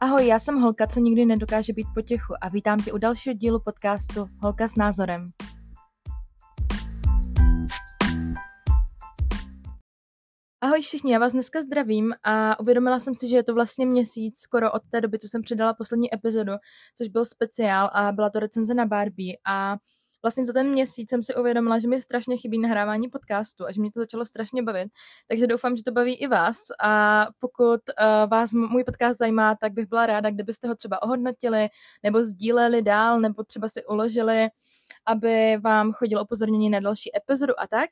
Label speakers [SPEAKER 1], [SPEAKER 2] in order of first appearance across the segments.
[SPEAKER 1] Ahoj, já jsem Holka, co nikdy nedokáže být potěchu a vítám tě u dalšího dílu podcastu Holka s názorem. Ahoj všichni, já vás dneska zdravím a uvědomila jsem si, že je to vlastně měsíc skoro od té doby, co jsem předala poslední epizodu, což byl speciál a byla to recenze na Barbie a vlastně za ten měsíc jsem si uvědomila, že mi strašně chybí nahrávání podcastu a že mě to začalo strašně bavit. Takže doufám, že to baví i vás a pokud uh, vás můj podcast zajímá, tak bych byla ráda, kdybyste ho třeba ohodnotili nebo sdíleli dál nebo třeba si uložili aby vám chodilo upozornění na další epizodu a tak.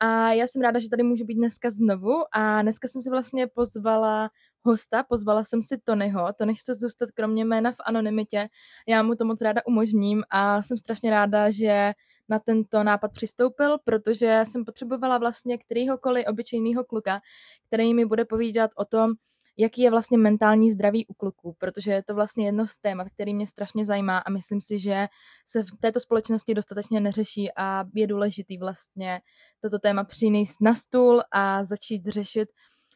[SPEAKER 1] A já jsem ráda, že tady můžu být dneska znovu a dneska jsem si vlastně pozvala hosta, pozvala jsem si Tonyho, to nechce zůstat kromě jména v anonymitě, já mu to moc ráda umožním a jsem strašně ráda, že na tento nápad přistoupil, protože jsem potřebovala vlastně kterýhokoliv obyčejného kluka, který mi bude povídat o tom, jaký je vlastně mentální zdraví u kluků, protože je to vlastně jedno z témat, který mě strašně zajímá a myslím si, že se v této společnosti dostatečně neřeší a je důležitý vlastně toto téma přinést na stůl a začít řešit,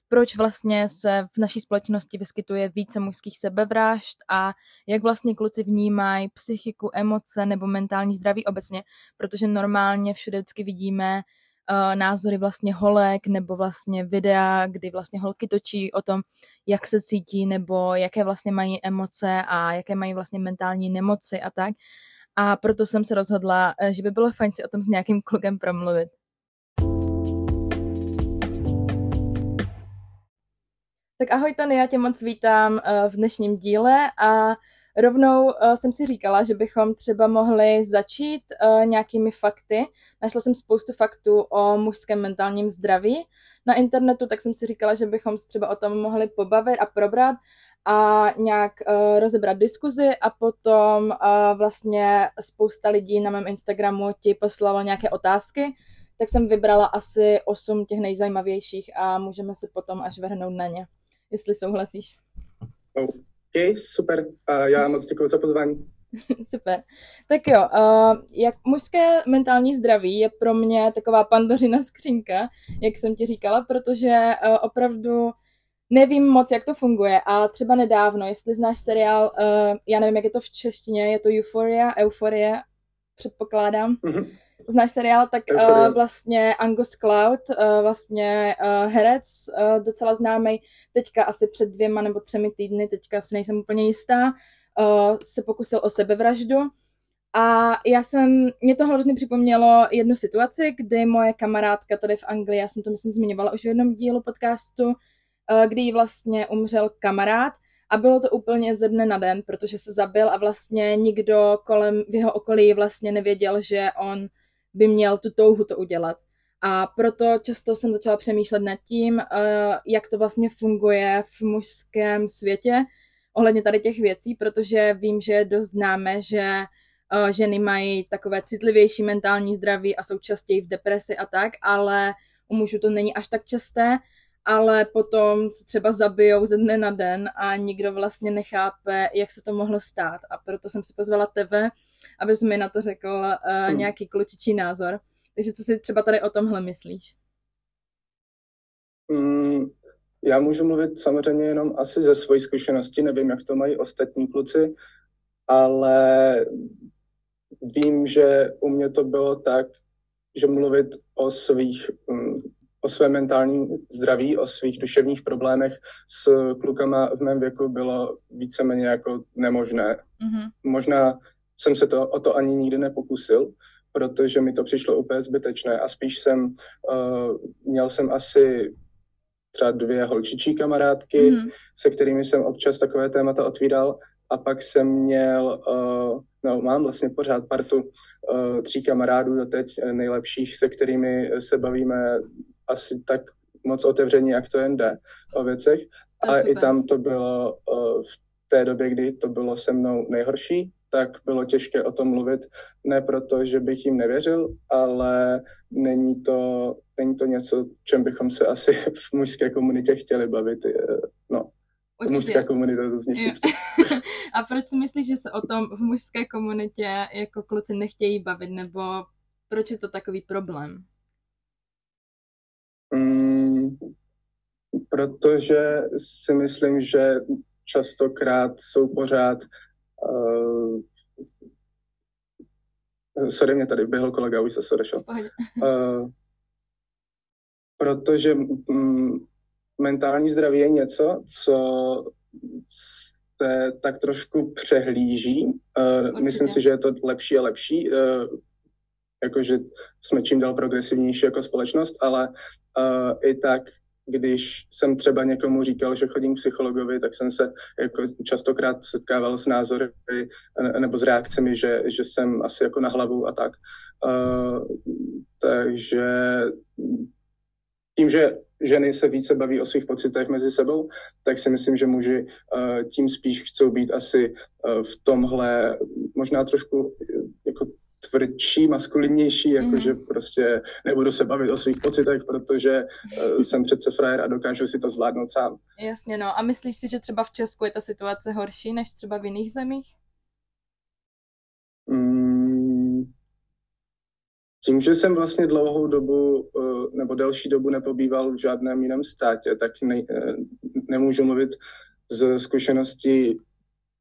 [SPEAKER 1] proč vlastně se v naší společnosti vyskytuje více mužských sebevražd a jak vlastně kluci vnímají psychiku, emoce nebo mentální zdraví obecně, protože normálně všude vždycky vidíme uh, názory vlastně holek nebo vlastně videa, kdy vlastně holky točí o tom, jak se cítí nebo jaké vlastně mají emoce a jaké mají vlastně mentální nemoci a tak. A proto jsem se rozhodla, eh, že by bylo fajn si o tom s nějakým klukem promluvit. Tak ahoj Tany, já tě moc vítám eh, v dnešním díle a rovnou uh, jsem si říkala, že bychom třeba mohli začít uh, nějakými fakty. Našla jsem spoustu faktů o mužském mentálním zdraví. Na internetu, tak jsem si říkala, že bychom se třeba o tom mohli pobavit a probrat a nějak rozebrat diskuzi a potom vlastně spousta lidí na mém Instagramu ti poslalo nějaké otázky, tak jsem vybrala asi osm těch nejzajímavějších a můžeme se potom až vrhnout na ně, jestli souhlasíš.
[SPEAKER 2] OK, super. Uh, já moc děkuji za pozvání.
[SPEAKER 1] Super. Tak jo, uh, jak mužské mentální zdraví je pro mě taková pandořina skřínka, jak jsem ti říkala, protože uh, opravdu nevím moc, jak to funguje a třeba nedávno, jestli znáš seriál, uh, já nevím, jak je to v češtině, je to Euphoria, Euforie, předpokládám. Mm-hmm znáš seriál, tak uh, vlastně Angus Cloud, uh, vlastně uh, herec, uh, docela známý, teďka asi před dvěma nebo třemi týdny, teďka si nejsem úplně jistá, uh, se pokusil o sebevraždu. A já jsem, mě to hrozně připomnělo jednu situaci, kdy moje kamarádka tady v Anglii, já jsem to myslím zmiňovala už v jednom dílu podcastu, kdy jí vlastně umřel kamarád a bylo to úplně ze dne na den, protože se zabil a vlastně nikdo kolem v jeho okolí vlastně nevěděl, že on by měl tu touhu to udělat. A proto často jsem začala přemýšlet nad tím, eh, jak to vlastně funguje v mužském světě ohledně tady těch věcí, protože vím, že dost známe, že eh, ženy mají takové citlivější mentální zdraví a jsou častěji v depresi a tak, ale u mužů to není až tak časté, ale potom se třeba zabijou ze dne na den a nikdo vlastně nechápe, jak se to mohlo stát. A proto jsem si pozvala tebe, abys mi na to řekl uh, nějaký klučičí názor. Takže co si třeba tady o tomhle myslíš?
[SPEAKER 2] Mm, já můžu mluvit samozřejmě jenom asi ze své zkušenosti, nevím, jak to mají ostatní kluci, ale vím, že u mě to bylo tak, že mluvit o svých mm, o své mentální zdraví, o svých duševních problémech s klukama v mém věku bylo víceméně jako nemožné. Mm-hmm. Možná jsem se to, o to ani nikdy nepokusil, protože mi to přišlo úplně zbytečné a spíš jsem, uh, měl jsem asi třeba dvě holčičí kamarádky, mm-hmm. se kterými jsem občas takové témata otvíral a pak jsem měl, uh, no mám vlastně pořád partu uh, tří kamarádů doteď nejlepších, se kterými se bavíme asi tak moc otevření, jak to jen jde o věcech. A i tam to bylo uh, v té době, kdy to bylo se mnou nejhorší, tak bylo těžké o tom mluvit. Ne proto, že bych jim nevěřil, ale není to, není to něco, čem bychom se asi v mužské komunitě chtěli bavit. No, Určitě. mužská komunita to zní
[SPEAKER 1] A proč si myslíš, že se o tom v mužské komunitě jako kluci nechtějí bavit, nebo proč je to takový problém?
[SPEAKER 2] Mm, protože si myslím, že častokrát jsou pořád uh, sorry, mě tady běhl kolega, už se odešel. Uh, protože mm, mentální zdraví je něco, co se tak trošku přehlíží. Uh, myslím si, že je to lepší a lepší, uh, jakože jsme čím dál progresivnější jako společnost, ale uh, i tak když jsem třeba někomu říkal, že chodím k psychologovi, tak jsem se jako častokrát setkával s názory nebo s reakcemi, že, že jsem asi jako na hlavu a tak. Uh, takže tím, že ženy se více baví o svých pocitech mezi sebou, tak si myslím, že muži uh, tím spíš chcou být asi uh, v tomhle možná trošku tvrdší, maskulinnější, jakože mm. prostě nebudu se bavit o svých pocitech, protože uh, jsem přece frajer a dokážu si to zvládnout sám.
[SPEAKER 1] Jasně, no. A myslíš si, že třeba v Česku je ta situace horší než třeba v jiných zemích?
[SPEAKER 2] Mm, tím, že jsem vlastně dlouhou dobu uh, nebo delší dobu nepobýval v žádném jiném státě, tak ne, uh, nemůžu mluvit z zkušeností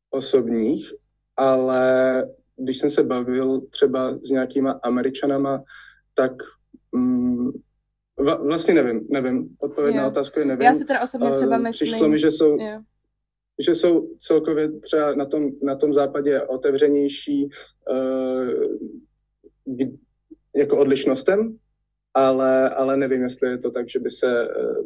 [SPEAKER 2] osobních, ale když jsem se bavil třeba s nějakýma američanama, tak mm, vlastně nevím, nevím. Odpověď yeah. na otázku je nevím.
[SPEAKER 1] Já si teda osobně třeba uh, myslím.
[SPEAKER 2] Přišlo mi, že jsou, yeah. že jsou celkově třeba na tom, na tom západě otevřenější uh, jako odlišnostem, ale, ale nevím, jestli je to tak, že by se, uh,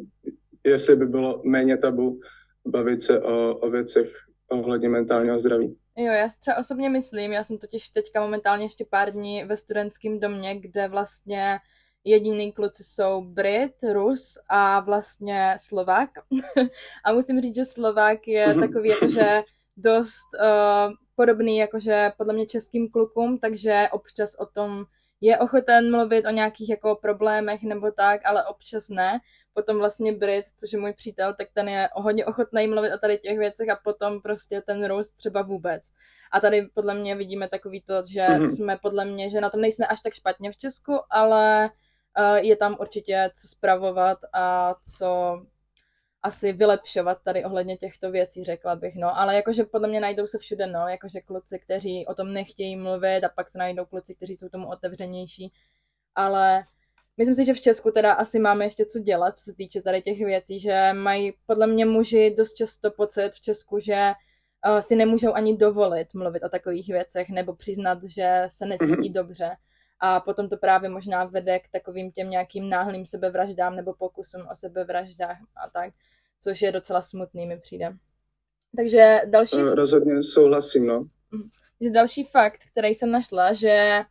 [SPEAKER 2] jestli by bylo méně tabu bavit se o, o věcech ohledně mentálního zdraví.
[SPEAKER 1] Jo, já si třeba osobně myslím, já jsem totiž teďka momentálně ještě pár dní ve studentském domě, kde vlastně jediný kluci jsou Brit, Rus a vlastně Slovák. a musím říct, že Slovák je mhm. takový jakože dost uh, podobný jakože podle mě českým klukům, takže občas o tom je ochoten mluvit o nějakých jako problémech nebo tak, ale občas ne potom vlastně Brit, což je můj přítel, tak ten je hodně ochotný mluvit o tady těch věcech a potom prostě ten Rose třeba vůbec. A tady podle mě vidíme takový to, že mm-hmm. jsme podle mě, že na tom nejsme až tak špatně v Česku, ale uh, je tam určitě co spravovat a co asi vylepšovat tady ohledně těchto věcí, řekla bych, no. Ale jakože podle mě najdou se všude, no, jakože kluci, kteří o tom nechtějí mluvit a pak se najdou kluci, kteří jsou tomu otevřenější. Ale Myslím si, že v Česku teda asi máme ještě co dělat, co se týče tady těch věcí, že mají podle mě muži dost často pocit v Česku, že uh, si nemůžou ani dovolit mluvit o takových věcech nebo přiznat, že se necítí mm-hmm. dobře. A potom to právě možná vede k takovým těm nějakým náhlým sebevraždám nebo pokusům o sebevraždách a tak, což je docela smutný, mi přijde. Takže další...
[SPEAKER 2] Eh, rozhodně souhlasím, no.
[SPEAKER 1] Mhm. Další fakt, který jsem našla, že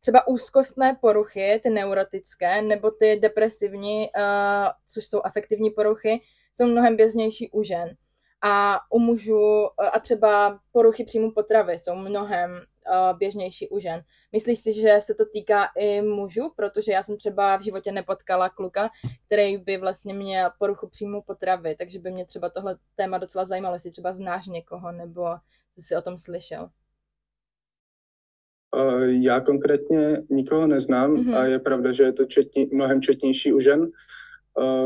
[SPEAKER 1] třeba úzkostné poruchy, ty neurotické, nebo ty depresivní, uh, což jsou afektivní poruchy, jsou mnohem běžnější u žen. A u mužů, uh, a třeba poruchy příjmu potravy jsou mnohem uh, běžnější u žen. Myslíš si, že se to týká i mužů? Protože já jsem třeba v životě nepotkala kluka, který by vlastně měl poruchu příjmu potravy, takže by mě třeba tohle téma docela zajímalo, jestli třeba znáš někoho, nebo jsi o tom slyšel.
[SPEAKER 2] Já konkrétně nikoho neznám mm-hmm. a je pravda, že je to četní, mnohem četnější u žen.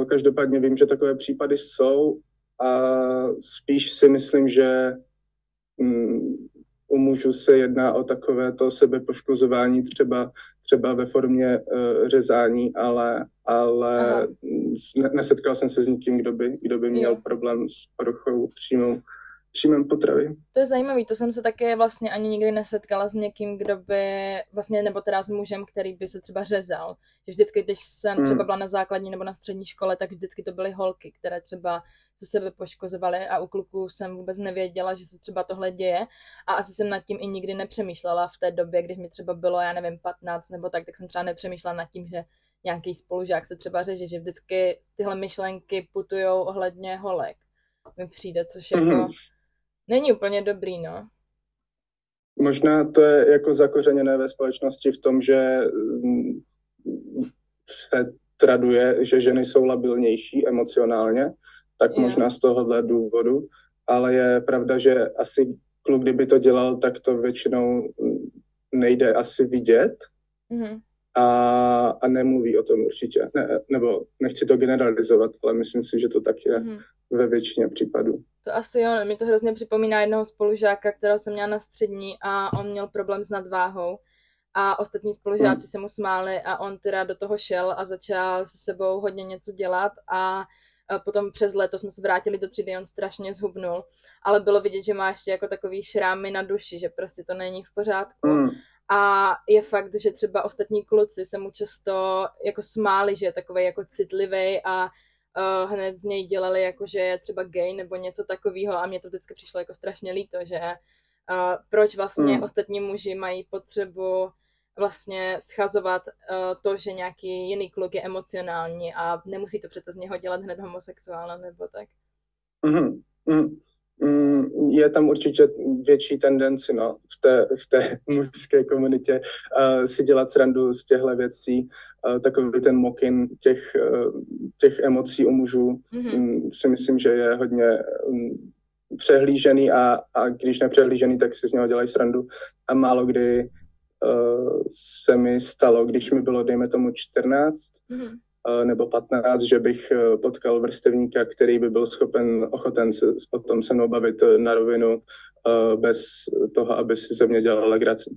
[SPEAKER 2] Každopádně vím, že takové případy jsou a spíš si myslím, že mm, u mužů se jedná o takové to sebepoškozování třeba, třeba ve formě uh, řezání, ale, ale ne, nesetkal jsem se s nikým, kdo by, kdo by měl problém s poruchou přímou příjmem potravy.
[SPEAKER 1] To je zajímavé, to jsem se také vlastně ani nikdy nesetkala s někým, kdo by, vlastně, nebo teda s mužem, který by se třeba řezal. Že vždycky, když jsem hmm. třeba byla na základní nebo na střední škole, tak vždycky to byly holky, které třeba se sebe poškozovaly a u kluků jsem vůbec nevěděla, že se třeba tohle děje a asi jsem nad tím i nikdy nepřemýšlela v té době, když mi třeba bylo, já nevím, 15 nebo tak, tak jsem třeba nepřemýšlela nad tím, že nějaký spolužák se třeba řeže, že vždycky tyhle myšlenky putujou ohledně holek mi přijde, což jako mm-hmm není úplně dobrý, no.
[SPEAKER 2] Možná to je jako zakořeněné ve společnosti v tom, že mm, se traduje, že ženy jsou labilnější emocionálně, tak yeah. možná z tohohle důvodu, ale je pravda, že asi kluk, kdyby to dělal, tak to většinou nejde asi vidět. Mm-hmm. a, a nemluví o tom určitě. Ne, nebo nechci to generalizovat, ale myslím si, že to tak je mm-hmm. ve většině případů.
[SPEAKER 1] To asi jo, mi to hrozně připomíná jednoho spolužáka, kterého jsem měla na střední a on měl problém s nadváhou a ostatní spolužáci mm. se mu smáli a on teda do toho šel a začal se sebou hodně něco dělat a potom přes léto jsme se vrátili do třídy, on strašně zhubnul, ale bylo vidět, že má ještě jako takový šrámy na duši, že prostě to není v pořádku. Mm. A je fakt, že třeba ostatní kluci se mu často jako smáli, že je takový jako citlivý a uh, hned z něj dělali jako, že je třeba gay nebo něco takového a mě to vždycky přišlo jako strašně líto, že uh, proč vlastně mm. ostatní muži mají potřebu vlastně schazovat uh, to, že nějaký jiný kluk je emocionální a nemusí to přece z něho dělat hned homosexuálem nebo tak.
[SPEAKER 2] Mm. Mm, je tam určitě větší tendenci no, v, té, v té mužské komunitě uh, si dělat srandu z těchto věcí. Uh, takový ten mokin těch, uh, těch emocí u mužů mm-hmm. um, si myslím, že je hodně um, přehlížený a, a když nepřehlížený, tak si z něho dělají srandu. A málo kdy uh, se mi stalo, když mi bylo, dejme tomu, 14, mm-hmm nebo 15, že bych e, potkal vrstevníka, který by byl schopen, ochoten se o tom se mnou bavit e, na rovinu e, bez toho, aby si ze mě dělal legraci.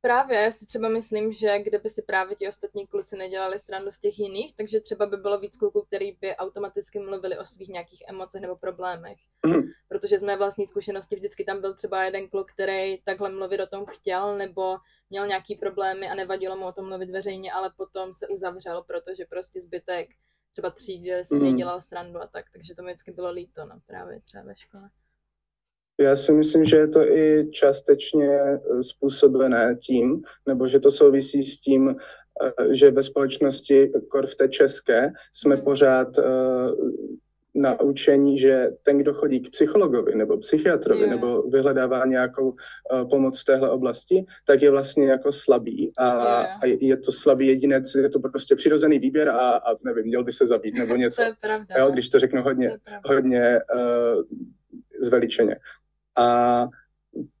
[SPEAKER 1] Právě, já si třeba myslím, že kdyby si právě ti ostatní kluci nedělali srandu z těch jiných, takže třeba by bylo víc kluků, který by automaticky mluvili o svých nějakých emocech nebo problémech. Mm. Protože z mé vlastní zkušenosti vždycky tam byl třeba jeden kluk, který takhle mluvit o tom chtěl, nebo měl nějaký problémy a nevadilo mu o tom mluvit veřejně, ale potom se uzavřel, protože prostě zbytek třeba třídě si mm. dělal srandu a tak, takže to mi vždycky bylo líto, no právě třeba ve škole.
[SPEAKER 2] Já si myslím, že je to i částečně eh, způsobené tím, nebo že to souvisí s tím, eh, že ve společnosti, kor v té české, jsme mm. pořád uh, naučení, že ten, kdo chodí k psychologovi nebo psychiatrovi yeah. nebo vyhledává nějakou uh, pomoc v téhle oblasti, tak je vlastně jako slabý a, yeah. a je to slabý jedinec, je to prostě přirozený výběr a, a nevím, měl by se zabít nebo něco.
[SPEAKER 1] to je pravda.
[SPEAKER 2] Jo, no. když to řeknu hodně, to hodně uh, zveličeně. A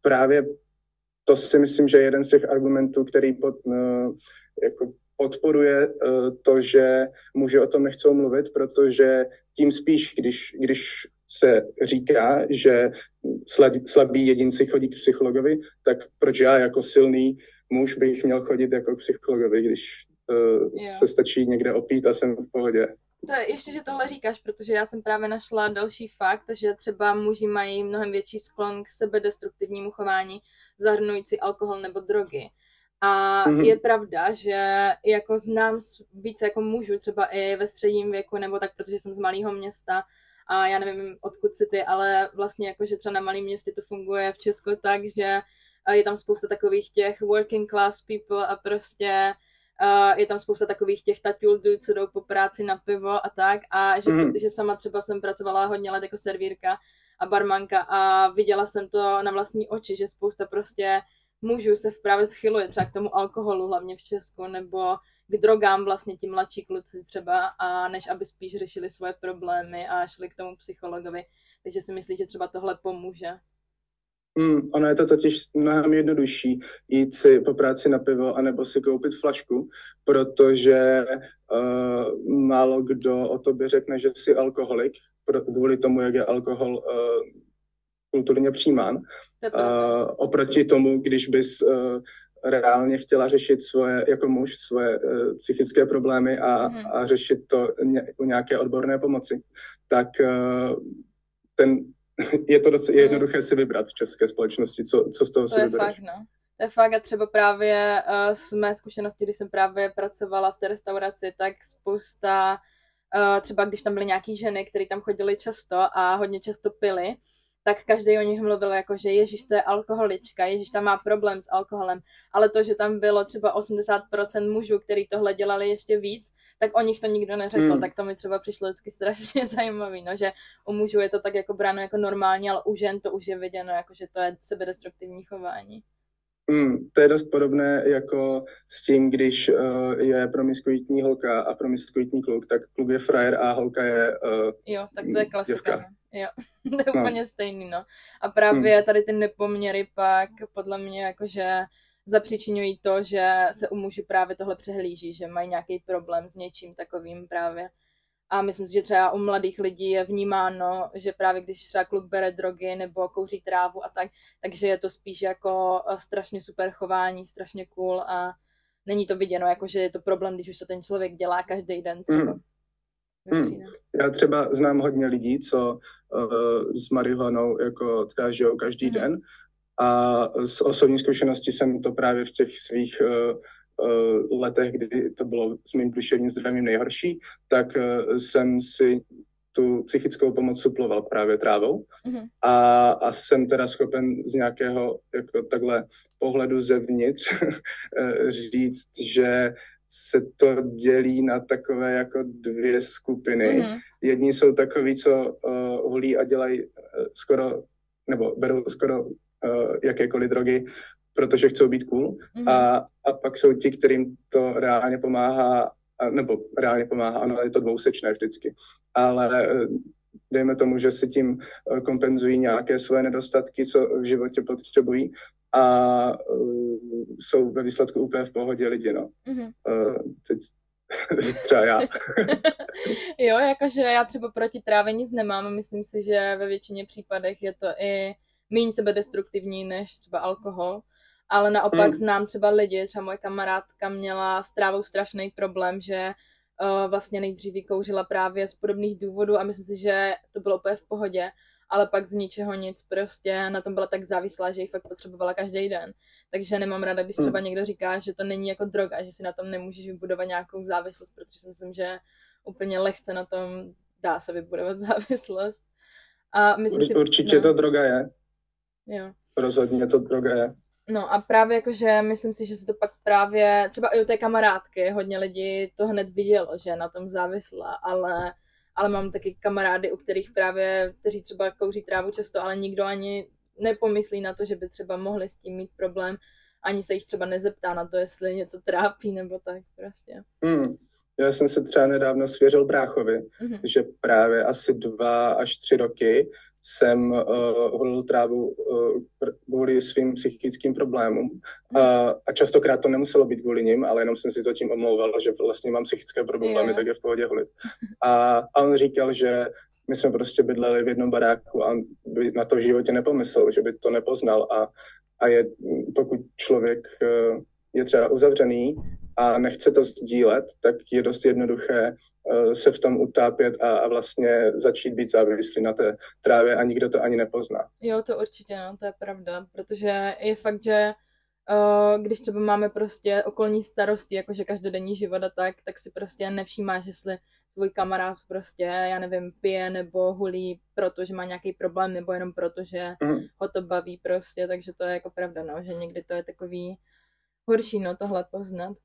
[SPEAKER 2] právě to si myslím, že je jeden z těch argumentů, který pod, uh, jako podporuje uh, to, že muži o tom nechcou mluvit, protože tím spíš, když, když se říká, že slabí jedinci chodí k psychologovi, tak proč já jako silný muž bych měl chodit jako k psychologovi, když uh, se stačí někde opít a jsem v pohodě.
[SPEAKER 1] To je, ještě, že tohle říkáš, protože já jsem právě našla další fakt, že třeba muži mají mnohem větší sklon k sebedestruktivnímu chování, zahrnující alkohol nebo drogy. A mm-hmm. je pravda, že jako znám více jako mužů, třeba i ve středním věku, nebo tak, protože jsem z malého města, a já nevím, odkud si ty, ale vlastně jako, že třeba na malém městě to funguje v Česku tak, že je tam spousta takových těch working class people a prostě Uh, je tam spousta takových těch taťuldů, co jdou po práci na pivo a tak. A že, mm. že sama třeba jsem pracovala hodně let jako servírka a barmanka a viděla jsem to na vlastní oči, že spousta prostě mužů se právě schyluje třeba k tomu alkoholu, hlavně v Česku, nebo k drogám vlastně ti mladší kluci třeba, a než aby spíš řešili svoje problémy a šli k tomu psychologovi. Takže si myslí, že třeba tohle pomůže.
[SPEAKER 2] Mm, ono je to totiž mnohem jednodušší jít si po práci na pivo anebo si koupit flašku, protože uh, málo kdo o tobě řekne, že jsi alkoholik, kvůli tomu, jak je alkohol uh, kulturně přijímán. Uh, oproti tomu, když bys uh, reálně chtěla řešit svoje, jako muž, svoje uh, psychické problémy a, mm. a řešit to ně, u nějaké odborné pomoci, tak uh, ten je to dost jednoduché si vybrat v české společnosti, co, co z toho to si vybereš.
[SPEAKER 1] Fakt, no. To je fakt a třeba právě uh, z mé zkušenosti, když jsem právě pracovala v té restauraci, tak spousta, uh, třeba když tam byly nějaký ženy, které tam chodily často a hodně často pily, tak každý o nich mluvil jako, že Ježíš to je alkoholička, Ježíš tam má problém s alkoholem, ale to, že tam bylo třeba 80% mužů, který tohle dělali ještě víc, tak o nich to nikdo neřekl, mm. tak to mi třeba přišlo vždycky strašně zajímavý, no, že u mužů je to tak jako bráno jako normální, ale u žen to už je viděno, jako že to je sebedestruktivní chování.
[SPEAKER 2] Mm, to je dost podobné jako s tím, když uh, je promiskuitní holka a promiskuitní kluk, tak kluk je frajer a holka je uh,
[SPEAKER 1] Jo, tak to je klasika. Děvka. Jo, to je no. úplně stejný, no. A právě hmm. tady ty nepoměry pak podle mě jakože zapříčinují to, že se u mužů právě tohle přehlíží, že mají nějaký problém s něčím takovým právě. A myslím si, že třeba u mladých lidí je vnímáno, že právě když třeba kluk bere drogy nebo kouří trávu a tak, takže je to spíš jako eh, strašně super chování, strašně cool a není to viděno, jako že je to problém, když už to ten člověk dělá každý den třeba. Mm.
[SPEAKER 2] Hmm. Já třeba znám hodně lidí, co uh, s marihuanou jako třeba žijou každý hmm. den a z osobní zkušenosti jsem to právě v těch svých uh, uh, letech, kdy to bylo s mým duševním zdravím nejhorší, tak uh, jsem si tu psychickou pomoc suploval právě trávou mm-hmm. a, a jsem teda schopen z nějakého jako takhle pohledu zevnitř říct, že se to dělí na takové jako dvě skupiny. Mm-hmm. Jedni jsou takový, co uh, hulí a dělají uh, skoro, nebo berou skoro uh, jakékoliv drogy, protože chcou být cool. Mm-hmm. A, a pak jsou ti, kterým to reálně pomáhá, a, nebo reálně pomáhá, ano, je to dvousečné vždycky. Ale uh, dejme tomu, že si tím kompenzují nějaké své nedostatky, co v životě potřebují a uh, jsou ve výsledku úplně v pohodě lidi, no. Mm-hmm. Uh, teď třeba já.
[SPEAKER 1] jo, jakože já třeba proti trávě nic nemám, myslím si, že ve většině případech je to i méně sebedestruktivní než třeba alkohol, ale naopak mm. znám třeba lidi, třeba moje kamarádka měla s trávou strašný problém, že uh, vlastně nejdřív kouřila právě z podobných důvodů a myslím si, že to bylo úplně v pohodě ale pak z ničeho nic prostě na tom byla tak závislá, že ji fakt potřebovala každý den. Takže nemám ráda, když třeba hmm. někdo říká, že to není jako droga, že si na tom nemůžeš vybudovat nějakou závislost, protože si myslím, že úplně lehce na tom dá se vybudovat závislost. A myslím
[SPEAKER 2] si, Určitě no, to droga je.
[SPEAKER 1] Jo.
[SPEAKER 2] Rozhodně to droga je.
[SPEAKER 1] No a právě jakože myslím si, že se to pak právě, třeba i u té kamarádky, hodně lidí to hned vidělo, že na tom závisla, ale ale mám taky kamarády, u kterých právě, kteří třeba kouří trávu často, ale nikdo ani nepomyslí na to, že by třeba mohli s tím mít problém, ani se jich třeba nezeptá na to, jestli něco trápí nebo tak prostě.
[SPEAKER 2] Mm. Já jsem se třeba nedávno svěřil bráchovi, mm-hmm. že právě asi dva až tři roky jsem uh, holil trávu uh, kvůli svým psychickým problémům. Uh, a častokrát to nemuselo být kvůli nim, ale jenom jsem si to tím omlouval, že vlastně mám psychické problémy, yeah. tak je v pohodě holit. A, a on říkal, že my jsme prostě bydleli v jednom baráku a by na to v životě nepomyslel, že by to nepoznal a, a je, pokud člověk je třeba uzavřený a nechce to sdílet, tak je dost jednoduché uh, se v tom utápět a, a vlastně začít být závislý na té trávě a nikdo to ani nepozná.
[SPEAKER 1] Jo, to určitě, no, to je pravda, protože je fakt, že uh, když třeba máme prostě okolní starosti, jakože každodenní život a tak, tak si prostě nevšímáš, jestli tvůj kamarád prostě, já nevím, pije nebo hulí, protože má nějaký problém, nebo jenom proto, že mm. ho to baví prostě, takže to je jako pravda, no, že někdy to je takový horší, no, tohle poznat.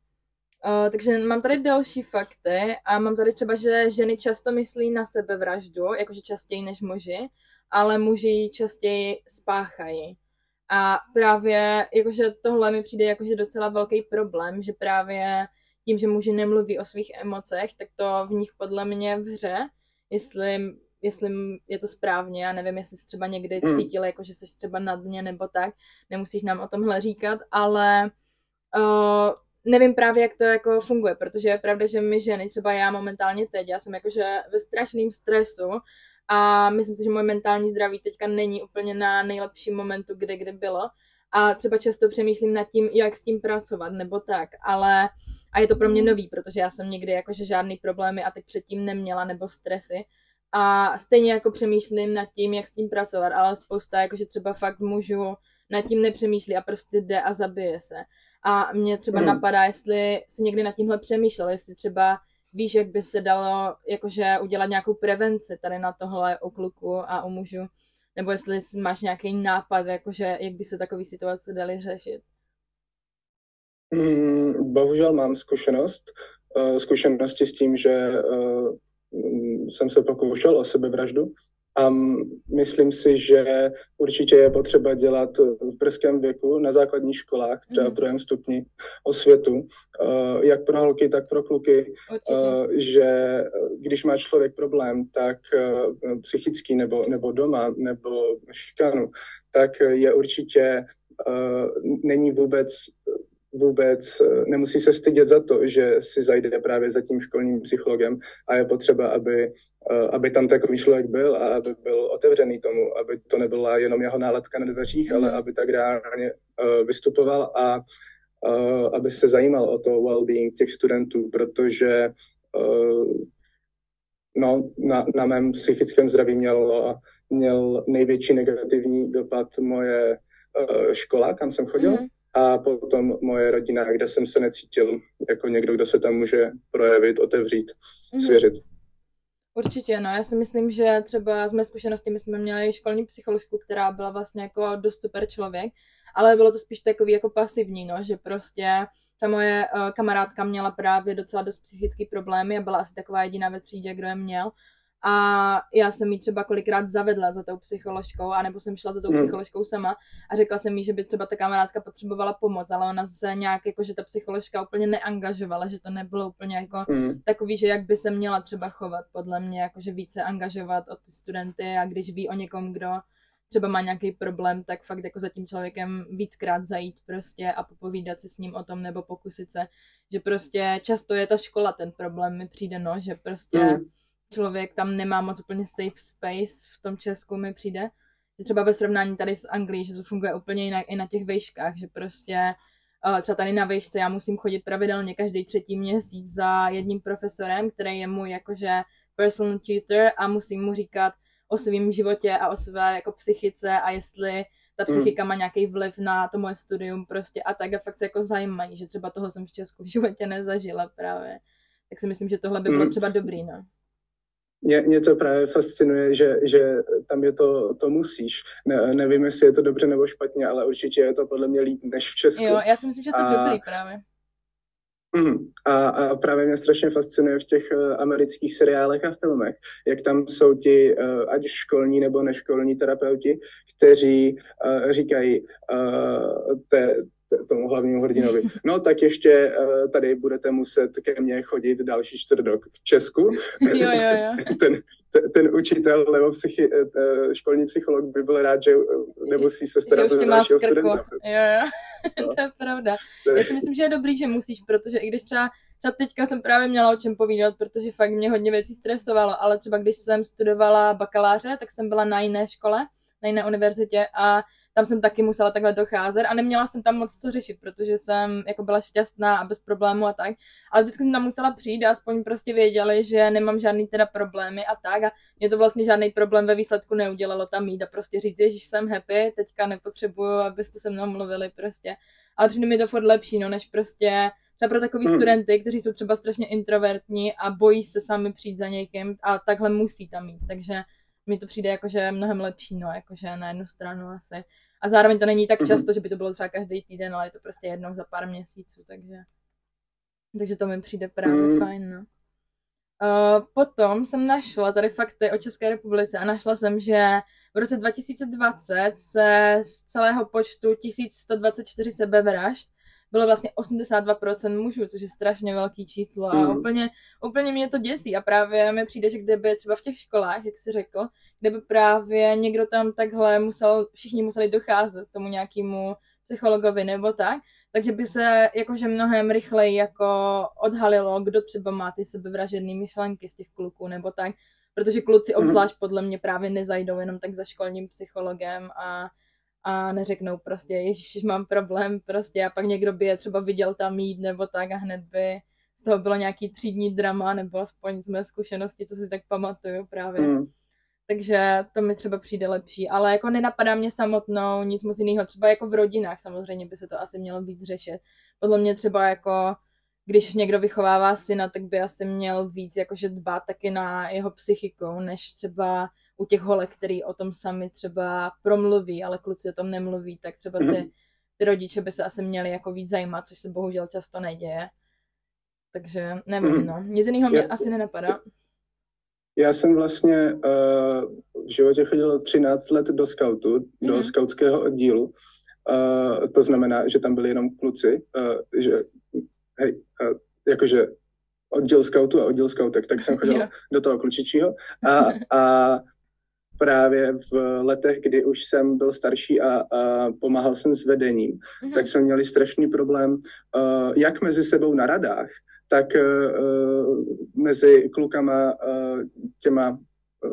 [SPEAKER 1] Uh, takže mám tady další fakty a mám tady třeba, že ženy často myslí na sebevraždu, jakože častěji než muži, ale muži častěji spáchají. A právě jakože tohle mi přijde jakože docela velký problém, že právě tím, že muži nemluví o svých emocech, tak to v nich podle mě vře, jestli, jestli je to správně, já nevím, jestli jsi třeba někdy hmm. cítil, jako že jsi třeba na dně nebo tak, nemusíš nám o tomhle říkat, ale uh, nevím právě, jak to jako funguje, protože je pravda, že my ženy, třeba já momentálně teď, já jsem jakože ve strašném stresu a myslím si, že moje mentální zdraví teďka není úplně na nejlepším momentu, kde kdy bylo a třeba často přemýšlím nad tím, jak s tím pracovat nebo tak, ale a je to pro mě mm. nový, protože já jsem někdy jakože žádný problémy a teď předtím neměla nebo stresy a stejně jako přemýšlím nad tím, jak s tím pracovat, ale spousta jakože třeba fakt můžu nad tím nepřemýšlí a prostě jde a zabije se. A mě třeba hmm. napadá, jestli si někdy nad tímhle přemýšlel, jestli třeba víš, jak by se dalo jakože udělat nějakou prevenci tady na tohle u kluku a u mužu, nebo jestli máš nějaký nápad, jakože jak by se takové situace daly řešit.
[SPEAKER 2] Hmm, bohužel mám zkušenost, uh, zkušenosti s tím, že uh, jsem se pokoušel o sebevraždu a myslím si, že určitě je potřeba dělat v brzkém věku na základních školách, třeba v mhm. druhém stupni osvětu, eh, jak pro holky, tak pro kluky, určitě. Eh, že když má člověk problém, tak eh, psychický nebo, nebo doma, nebo šikanu, tak je určitě není vůbec vůbec eh, nemusí se stydět za to, že si zajde právě za tím školním psychologem a je potřeba, aby, eh, aby tam takový člověk byl a aby byl otevřený tomu, aby to nebyla jenom jeho nálepka na dveřích, mm. ale mhm. aby tak reálně vystupoval a aby se zajímal o to well-being těch studentů, protože no, na, na mém psychickém zdraví měl, měl největší negativní dopad moje škola, kam jsem chodil. Mm a potom moje rodina, kde jsem se necítil jako někdo, kdo se tam může projevit, otevřít, mm-hmm. svěřit.
[SPEAKER 1] Určitě, no. Já si myslím, že třeba z mé zkušenosti my jsme měli školní psycholožku, která byla vlastně jako dost super člověk, ale bylo to spíš takový jako pasivní, no, že prostě ta moje uh, kamarádka měla právě docela dost psychické problémy a byla asi taková jediná ve třídě, kdo je měl. A já jsem jí třeba kolikrát zavedla za tou psycholožkou, anebo jsem šla za tou hmm. psycholožkou sama a řekla jsem jí, že by třeba ta kamarádka potřebovala pomoc, ale ona se nějak, jako že ta psycholožka úplně neangažovala, že to nebylo úplně jako mm. takový, že jak by se měla třeba chovat, podle mě, jako že více angažovat od ty studenty a když ví o někom, kdo třeba má nějaký problém, tak fakt jako za tím člověkem víckrát zajít prostě a popovídat si s ním o tom nebo pokusit se, že prostě často je ta škola ten problém, mi přijde no, že prostě mm člověk tam nemá moc úplně safe space v tom Česku mi přijde. Že třeba ve srovnání tady s Anglií, že to funguje úplně jinak i na těch vejškách, že prostě uh, třeba tady na vejšce já musím chodit pravidelně každý třetí měsíc za jedním profesorem, který je můj jakože personal tutor a musím mu říkat o svém životě a o své jako psychice a jestli ta hmm. psychika má nějaký vliv na to moje studium prostě a tak a fakt se jako zajímají, že třeba tohle jsem v Česku v životě nezažila právě. Tak si myslím, že tohle by bylo hmm. třeba dobrý, no
[SPEAKER 2] mě, mě to právě fascinuje, že, že tam je to, to musíš. Ne, nevím, jestli je to dobře nebo špatně, ale určitě je to podle mě líp než v Česku.
[SPEAKER 1] Jo, já si myslím, že to je dobrý právě.
[SPEAKER 2] Mm, a, a právě mě strašně fascinuje v těch uh, amerických seriálech a filmech, jak tam jsou ti, uh, ať školní nebo neškolní terapeuti, kteří uh, říkají, te, tomu hlavnímu hrdinovi. No tak ještě uh, tady budete muset ke mně chodit další čtvrtok v Česku.
[SPEAKER 1] Jo, jo, jo.
[SPEAKER 2] ten, ten, učitel nebo psychi, uh, školní psycholog by byl rád, že nemusí se starat o dalšího studenta.
[SPEAKER 1] Jo, jo. No. to je pravda. Já si myslím, že je dobrý, že musíš, protože i když třeba třeba teďka jsem právě měla o čem povídat, protože fakt mě hodně věcí stresovalo, ale třeba když jsem studovala bakaláře, tak jsem byla na jiné škole, na jiné univerzitě a tam jsem taky musela takhle docházet a neměla jsem tam moc co řešit, protože jsem jako byla šťastná a bez problémů a tak. Ale vždycky jsem tam musela přijít a aspoň prostě věděli, že nemám žádný teda problémy a tak a mě to vlastně žádný problém ve výsledku neudělalo tam jít a prostě říct, že jsem happy, teďka nepotřebuju, abyste se mnou mluvili prostě. Ale přijde mi to furt lepší, no, než prostě třeba pro takový hmm. studenty, kteří jsou třeba strašně introvertní a bojí se sami přijít za někým a takhle musí tam mít, takže mi to přijde jakože mnohem lepší, no, jakože na jednu stranu asi. A zároveň to není tak mm-hmm. často, že by to bylo třeba každý týden, ale je to prostě jednou za pár měsíců, takže, takže to mi přijde právě mm. fajn, no. Uh, potom jsem našla tady fakty o České republice a našla jsem, že v roce 2020 se z celého počtu 1124 sebevražd bylo vlastně 82% mužů, což je strašně velký číslo a mm. úplně, úplně mě to děsí a právě mi přijde, že kdyby třeba v těch školách, jak jsi řekl, kdyby právě někdo tam takhle musel, všichni museli docházet tomu nějakému psychologovi nebo tak, takže by se jakože mnohem rychleji jako odhalilo, kdo třeba má ty sebevražedné myšlenky z těch kluků nebo tak, protože kluci mhm. obzvlášť podle mě právě nezajdou jenom tak za školním psychologem a a neřeknou prostě, ježiš, mám problém prostě a pak někdo by je třeba viděl tam jít nebo tak a hned by z toho bylo nějaký třídní drama nebo aspoň z mé zkušenosti, co si tak pamatuju právě. Mm. Takže to mi třeba přijde lepší, ale jako nenapadá mě samotnou nic moc jiného. Třeba jako v rodinách samozřejmě by se to asi mělo víc řešit. Podle mě třeba jako když někdo vychovává syna, tak by asi měl víc jakože dbát taky na jeho psychiku, než třeba u těch holek, který o tom sami třeba promluví, ale kluci o tom nemluví, tak třeba ty, mhm. ty rodiče by se asi měli jako víc zajímat, což se bohužel často neděje. Takže nevím, mm. no. Nic jiného mě já, asi nenapadá.
[SPEAKER 2] Já jsem vlastně uh, v životě chodil 13 let do scoutu, mm. do mhm. skautského oddílu. Uh, to znamená, že tam byli jenom kluci, uh, že hej, uh, jakože oddíl scoutu a oddíl scoutek, tak jsem chodil do toho klučičího a, a právě v letech, kdy už jsem byl starší a, a pomáhal jsem s vedením, mm-hmm. tak jsme měli strašný problém, uh, jak mezi sebou na radách, tak uh, mezi klukama, uh, těma uh,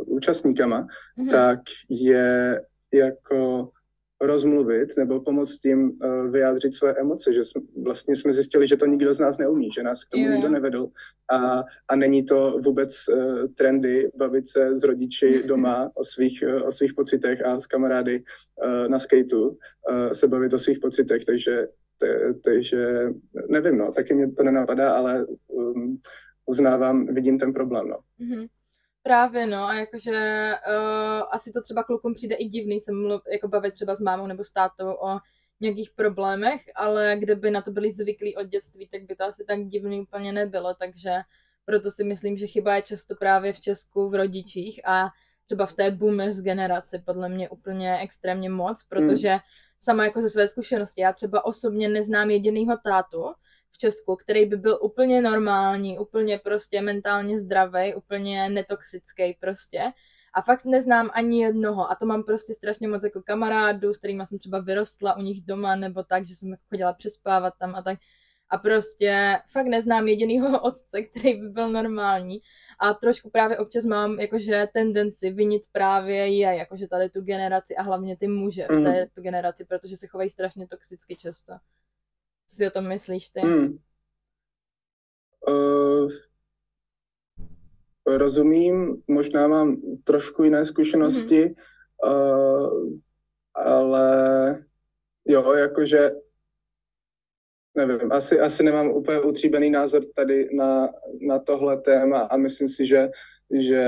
[SPEAKER 2] účastníkama, mm-hmm. tak je jako rozmluvit nebo pomoct tím uh, vyjádřit své emoce, že jsme, vlastně jsme zjistili, že to nikdo z nás neumí, že nás k tomu jo, nikdo nevedl a, a není to vůbec uh, trendy bavit se s rodiči doma o svých, uh, o svých pocitech a s kamarády uh, na skateu uh, se bavit o svých pocitech, takže takže nevím, no, taky mě to nenapadá, ale um, uznávám, vidím ten problém, no.
[SPEAKER 1] Mm-hmm. Právě no, a jakože uh, asi to třeba klukům přijde i divný se mluv, jako bavit třeba s mámou nebo s tátou o nějakých problémech, ale kdyby na to byli zvyklí od dětství, tak by to asi tak divný úplně nebylo, takže proto si myslím, že chyba je často právě v Česku v rodičích a třeba v té boomers generaci podle mě úplně extrémně moc, protože mm. sama jako ze své zkušenosti, já třeba osobně neznám jedinýho tátu, v Česku, který by byl úplně normální, úplně prostě mentálně zdravý, úplně netoxický prostě. A fakt neznám ani jednoho. A to mám prostě strašně moc jako kamarádů, s kterými jsem třeba vyrostla u nich doma, nebo tak, že jsem jako chodila přespávat tam a tak. A prostě fakt neznám jedinýho otce, který by byl normální. A trošku právě občas mám jakože tendenci vinit právě je, jakože tady tu generaci a hlavně ty muže v té tu generaci, protože se chovají strašně toxicky často. Co si o tom myslíš ty? Hmm.
[SPEAKER 2] Uh, rozumím, možná mám trošku jiné zkušenosti, mm-hmm. uh, ale jo, jakože nevím, asi, asi nemám úplně utříbený názor tady na, na tohle téma a myslím si, že, že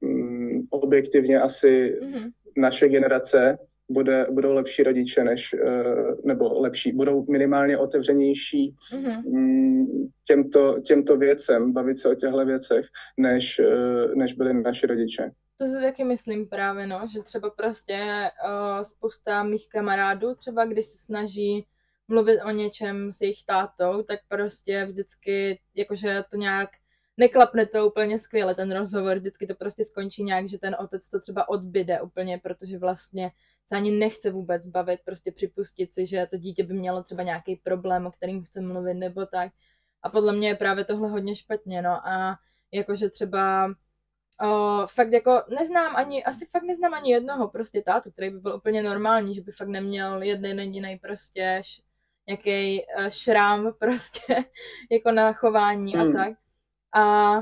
[SPEAKER 2] um, objektivně asi mm-hmm. naše generace bude, budou lepší rodiče než, eh, nebo lepší, budou minimálně otevřenější mm-hmm. těmto, těmto věcem, bavit se o těchto věcech, než, eh, než byli naši rodiče.
[SPEAKER 1] To si taky myslím právě, no, že třeba prostě uh, spousta mých kamarádů, třeba když se snaží mluvit o něčem s jejich tátou, tak prostě vždycky, jakože to nějak neklapne to úplně skvěle, ten rozhovor, vždycky to prostě skončí nějak, že ten otec to třeba odbyde úplně, protože vlastně se ani nechce vůbec bavit, prostě připustit si, že to dítě by mělo třeba nějaký problém, o kterým chce mluvit nebo tak. A podle mě je právě tohle hodně špatně, no a jakože třeba o, fakt jako neznám ani, asi fakt neznám ani jednoho prostě tátu, který by byl úplně normální, že by fakt neměl jeden jediný prostě nějaký uh, šrám prostě jako na chování hmm. a tak. A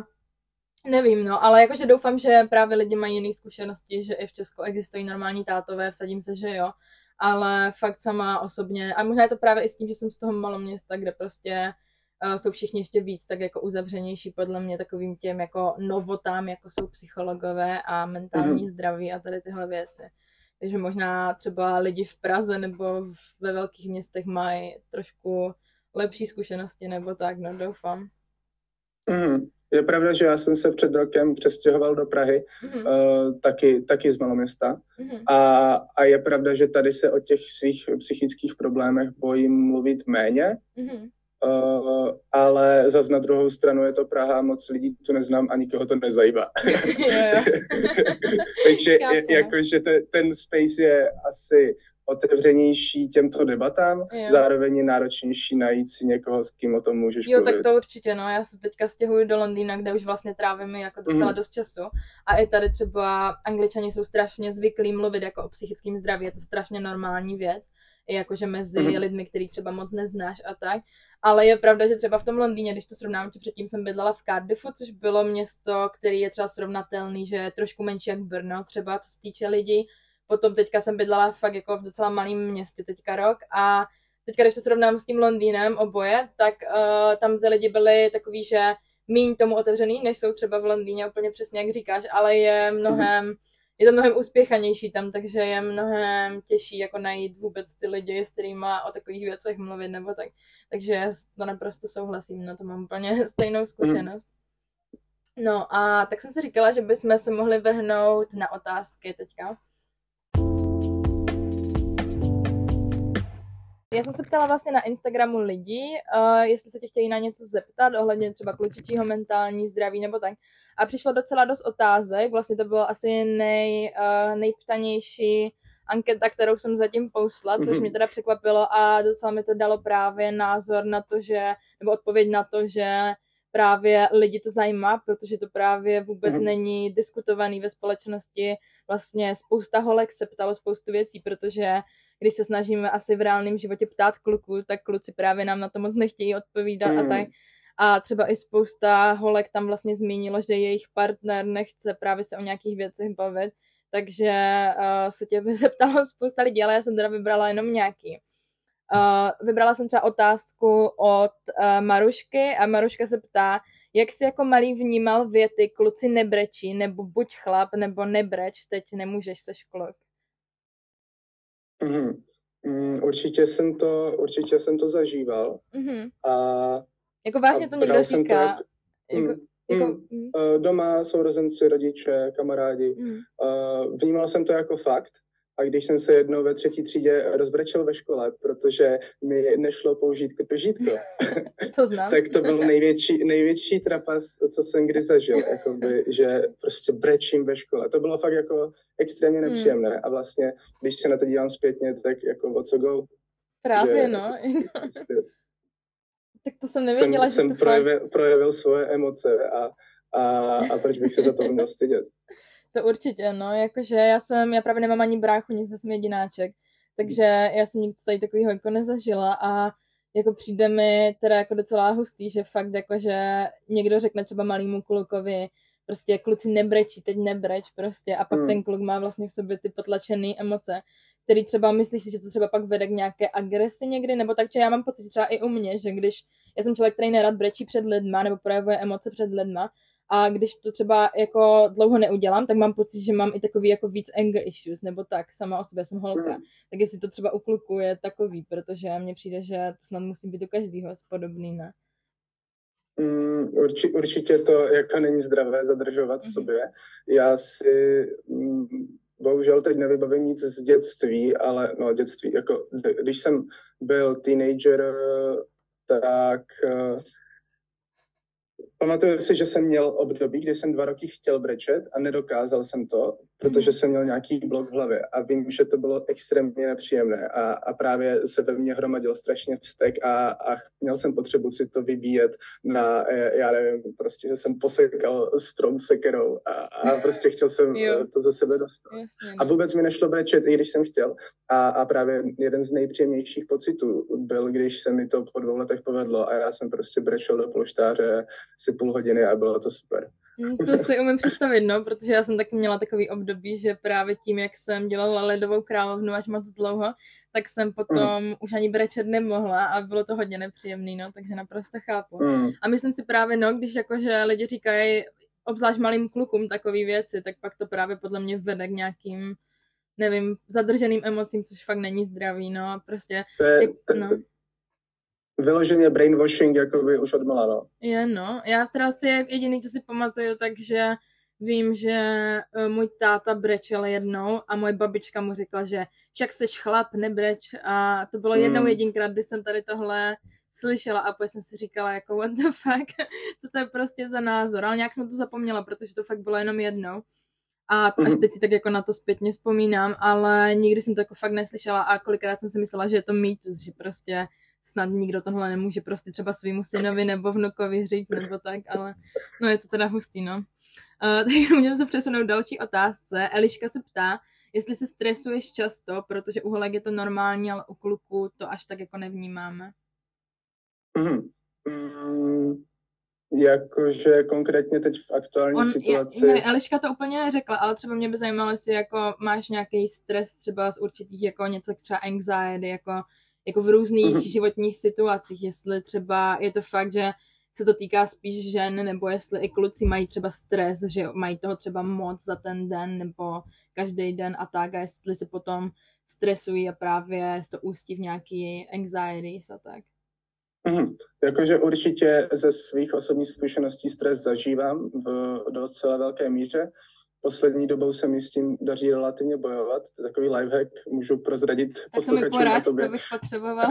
[SPEAKER 1] Nevím, no, ale jakože doufám, že právě lidi mají jiné zkušenosti, že i v Česku existují normální tátové, vsadím se, že jo, ale fakt sama osobně, a možná je to právě i s tím, že jsem z toho malého města, kde prostě uh, jsou všichni ještě víc tak jako uzavřenější podle mě takovým těm jako novotám, jako jsou psychologové a mentální mm-hmm. zdraví a tady tyhle věci. Takže možná třeba lidi v Praze nebo ve velkých městech mají trošku lepší zkušenosti nebo tak, no doufám.
[SPEAKER 2] Mm. Je pravda, že já jsem se před rokem přestěhoval do Prahy, mm-hmm. uh, taky, taky z maloměsta. Mm-hmm. A, a je pravda, že tady se o těch svých psychických problémech bojím mluvit méně, mm-hmm. uh, ale zase na druhou stranu je to Praha, moc lidí tu neznám a nikoho to nezajímá. Takže jakože te, ten space je asi otevřenější těmto debatám, jo. zároveň je náročnější najít si někoho, s kým o tom můžeš
[SPEAKER 1] Jo, mluvit. tak to určitě, no. Já se teďka stěhuji do Londýna, kde už vlastně trávím jako docela mm. dost času. A i tady třeba angličani jsou strašně zvyklí mluvit jako o psychickém zdraví, je to strašně normální věc. I jakože mezi mm. lidmi, který třeba moc neznáš a tak. Ale je pravda, že třeba v tom Londýně, když to srovnám, že předtím jsem bydlela v Cardiffu, což bylo město, který je třeba srovnatelný, že je trošku menší jak Brno, třeba co se týče lidí, Potom teďka jsem bydlela fakt jako v docela malém městě teďka rok a teďka, když to srovnám s tím Londýnem oboje, tak uh, tam ty lidi byli takový, že míň tomu otevřený, než jsou třeba v Londýně, úplně přesně jak říkáš, ale je mnohem, je to mnohem úspěchanější tam, takže je mnohem těžší jako najít vůbec ty lidi, s kterými o takových věcech mluvit nebo tak. Takže to naprosto souhlasím, no to mám úplně stejnou zkušenost. No a tak jsem si říkala, že bychom se mohli vrhnout na otázky teďka. Já jsem se ptala vlastně na Instagramu lidí, uh, jestli se tě chtějí na něco zeptat ohledně třeba klučičího mentální zdraví nebo tak. A přišlo docela dost otázek, vlastně to bylo asi nej, uh, nejptanější anketa, kterou jsem zatím pousla, což mm-hmm. mě teda překvapilo a docela mi to dalo právě názor na to, že, nebo odpověď na to, že právě lidi to zajímá, protože to právě vůbec mm-hmm. není diskutovaný ve společnosti. Vlastně spousta holek se ptalo spoustu věcí, protože když se snažíme asi v reálném životě ptát kluku, tak kluci právě nám na to moc nechtějí odpovídat mm. a tak. A třeba i spousta holek tam vlastně zmínilo, že jejich partner nechce právě se o nějakých věcech bavit, takže uh, se tě zeptalo spousta lidí, ale já jsem teda vybrala jenom nějaký. Uh, vybrala jsem třeba otázku od uh, Marušky a Maruška se ptá, jak jsi jako malý vnímal věty kluci nebrečí, nebo buď chlap, nebo nebreč, teď nemůžeš se školok.
[SPEAKER 2] Mm-hmm. Mm, určitě jsem to, určitě jsem to zažíval. Mm-hmm. A,
[SPEAKER 1] jako vážně to někdo říká. To,
[SPEAKER 2] jako, mm, jako, mm, mm. Doma, sourozenci, rodiče, kamarádi. Mm. Uh, vnímal jsem to jako fakt. A když jsem se jednou ve třetí třídě rozbrečel ve škole, protože mi nešlo použít kržítko,
[SPEAKER 1] to znám.
[SPEAKER 2] tak to byl největší, největší trapas, co jsem kdy zažil, jakoby, že prostě brečím ve škole. To bylo fakt jako extrémně hmm. nepříjemné hmm. a vlastně, když se na to dívám zpětně, tak jako o co go.
[SPEAKER 1] Právě, že, no. Prostě, tak to jsem nevěděla,
[SPEAKER 2] jsem,
[SPEAKER 1] že
[SPEAKER 2] jsem
[SPEAKER 1] to
[SPEAKER 2] projevil, fakt... projevil svoje emoce a, a, a proč bych se za to měl stydět.
[SPEAKER 1] To určitě, no, jakože já jsem, já právě nemám ani bráchu, nic, jsem jedináček, takže já jsem nic tady takového jako nezažila a jako přijde mi teda jako docela hustý, že fakt jako, že někdo řekne třeba malýmu klukovi, prostě kluci nebrečí, teď nebreč prostě a pak hmm. ten kluk má vlastně v sobě ty potlačené emoce, který třeba myslíš si, že to třeba pak vede k nějaké agresi někdy, nebo tak, že já mám pocit třeba i u mě, že když já jsem člověk, který nerad brečí před lidma nebo projevuje emoce před lidma, a když to třeba jako dlouho neudělám, tak mám pocit, že mám i takový jako víc anger issues, nebo tak, sama o sobě jsem holka. Mm. Tak jestli to třeba u kluku je takový, protože mně přijde, že to snad musí být u každého podobný, ne?
[SPEAKER 2] Mm, urči, určitě to jako není zdravé zadržovat v sobě. Já si mm, bohužel teď nevybavím nic z dětství, ale no dětství, jako když jsem byl teenager, tak uh, Pamatuju si, že jsem měl období, kdy jsem dva roky chtěl brečet a nedokázal jsem to, protože jsem měl nějaký blok v hlavě a vím, že to bylo extrémně nepříjemné a, a právě se ve mně hromadil strašně vztek a, a měl jsem potřebu si to vybíjet na, e, já nevím, prostě, že jsem posekal strom sekerou a, a prostě chtěl jsem jo. to ze sebe dostat. Jasně. A vůbec mi nešlo brečet, i když jsem chtěl. A, a právě jeden z nejpříjemnějších pocitů byl, když se mi to po dvou letech povedlo a já jsem prostě brečel do polštáře si půl hodiny a bylo to super.
[SPEAKER 1] Mm, to si umím představit, no, protože já jsem taky měla takový období, že právě tím, jak jsem dělala ledovou královnu až moc dlouho, tak jsem potom mm. už ani brečet nemohla a bylo to hodně nepříjemný, no, takže naprosto chápu. Mm. A myslím si právě, no, když jakože lidi říkají, obzvlášť malým klukům takové věci, tak pak to právě podle mě vede k nějakým, nevím, zadrženým emocím, což fakt není zdravý, no, prostě.
[SPEAKER 2] To je, jak, no vyloženě brainwashing by už od no.
[SPEAKER 1] Je, no. Já teda si jediný, co si pamatuju, takže vím, že e, můj táta brečel jednou a moje babička mu řekla, že však seš chlap, nebreč a to bylo jednou hmm. jedinkrát, kdy jsem tady tohle slyšela a pak jsem si říkala jako what the fuck, co to je prostě za názor, ale nějak jsem to zapomněla, protože to fakt bylo jenom jednou. A až mhm. teď si tak jako na to zpětně vzpomínám, ale nikdy jsem to jako fakt neslyšela a kolikrát jsem si myslela, že je to mýtus, že prostě snad nikdo tohle nemůže prostě třeba svýmu synovi nebo vnukovi říct nebo tak, ale no je to teda hustý, no. Uh, tak můžeme se přesunout další otázce. Eliška se ptá, jestli se stresuješ často, protože u holek je to normální, ale u kluku to až tak jako nevnímáme.
[SPEAKER 2] Mm, mm, jakože konkrétně teď v aktuální On, situaci...
[SPEAKER 1] Je, ne, Eliška to úplně neřekla, ale třeba mě by zajímalo, jestli jako máš nějaký stres třeba z určitých jako něco třeba anxiety, jako jako v různých mm-hmm. životních situacích, jestli třeba je to fakt, že se to týká spíš žen, nebo jestli i kluci mají třeba stres, že mají toho třeba moc za ten den, nebo každý den a tak, a jestli se potom stresují a právě to ústí v nějaký anxiety a tak.
[SPEAKER 2] Mm, jakože určitě ze svých osobních zkušeností stres zažívám v docela velké míře, poslední dobou se mi s tím daří relativně bojovat. To je takový lifehack, můžu prozradit
[SPEAKER 1] posluchačům na tobě. to bych potřeboval.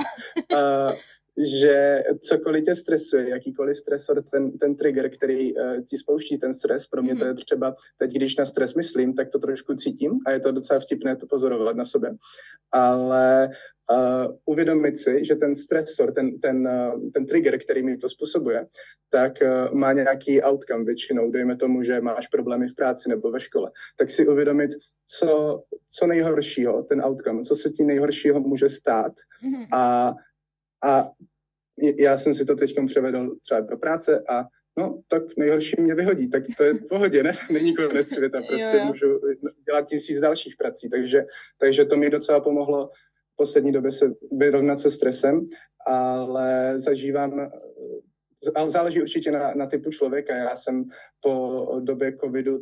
[SPEAKER 2] že cokoliv tě stresuje, jakýkoliv stresor, ten, ten trigger, který uh, ti spouští ten stres, pro mě to je třeba, teď když na stres myslím, tak to trošku cítím a je to docela vtipné to pozorovat na sobě. Ale uh, uvědomit si, že ten stresor, ten, ten, uh, ten trigger, který mi to způsobuje, tak uh, má nějaký outcome většinou, dejme tomu, že máš problémy v práci nebo ve škole, tak si uvědomit, co, co nejhoršího, ten outcome, co se ti nejhoršího může stát mm. a a já jsem si to teď převedl třeba do práce a no, tak nejhorší mě vyhodí, tak to je v pohodě, ne? Není konec světa, prostě jo, jo. můžu dělat tisíc dalších prací, takže, takže to mi docela pomohlo v poslední době se vyrovnat se stresem, ale zažívám ale záleží určitě na, na typu člověka. Já jsem po době covidu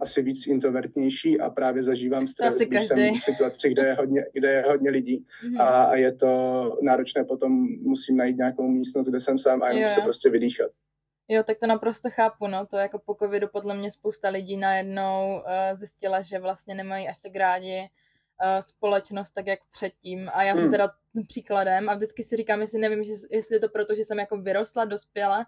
[SPEAKER 2] asi víc introvertnější a právě zažívám stres, když každý. jsem v situaci, kde je hodně, kde je hodně lidí mm-hmm. a, a je to náročné, potom musím najít nějakou místnost, kde jsem sám a jenom se prostě vydýchat.
[SPEAKER 1] Jo, tak to naprosto chápu, no, to jako po covidu podle mě spousta lidí najednou uh, zjistila, že vlastně nemají až tak rádi společnost tak, jak předtím. A já hmm. jsem teda příkladem a vždycky si říkám, jestli nevím, jestli je to proto, že jsem jako vyrostla, dospěla,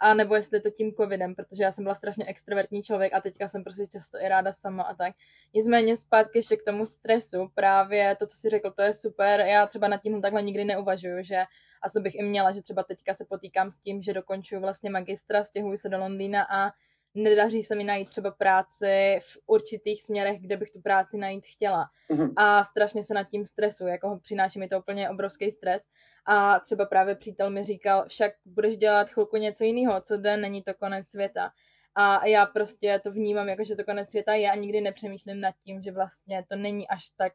[SPEAKER 1] a nebo jestli je to tím covidem, protože já jsem byla strašně extrovertní člověk a teďka jsem prostě často i ráda sama a tak. Nicméně zpátky ještě k tomu stresu, právě to, co jsi řekl, to je super, já třeba nad tím takhle nikdy neuvažuju, že asi bych i měla, že třeba teďka se potýkám s tím, že dokončuju vlastně magistra, stěhuji se do Londýna a nedaří se mi najít třeba práci v určitých směrech, kde bych tu práci najít chtěla. Mm-hmm. A strašně se nad tím stresu, jako přináší mi to úplně obrovský stres. A třeba právě přítel mi říkal, však budeš dělat chvilku něco jiného, co den není to konec světa. A já prostě to vnímám jako, že to konec světa je a nikdy nepřemýšlím nad tím, že vlastně to není až tak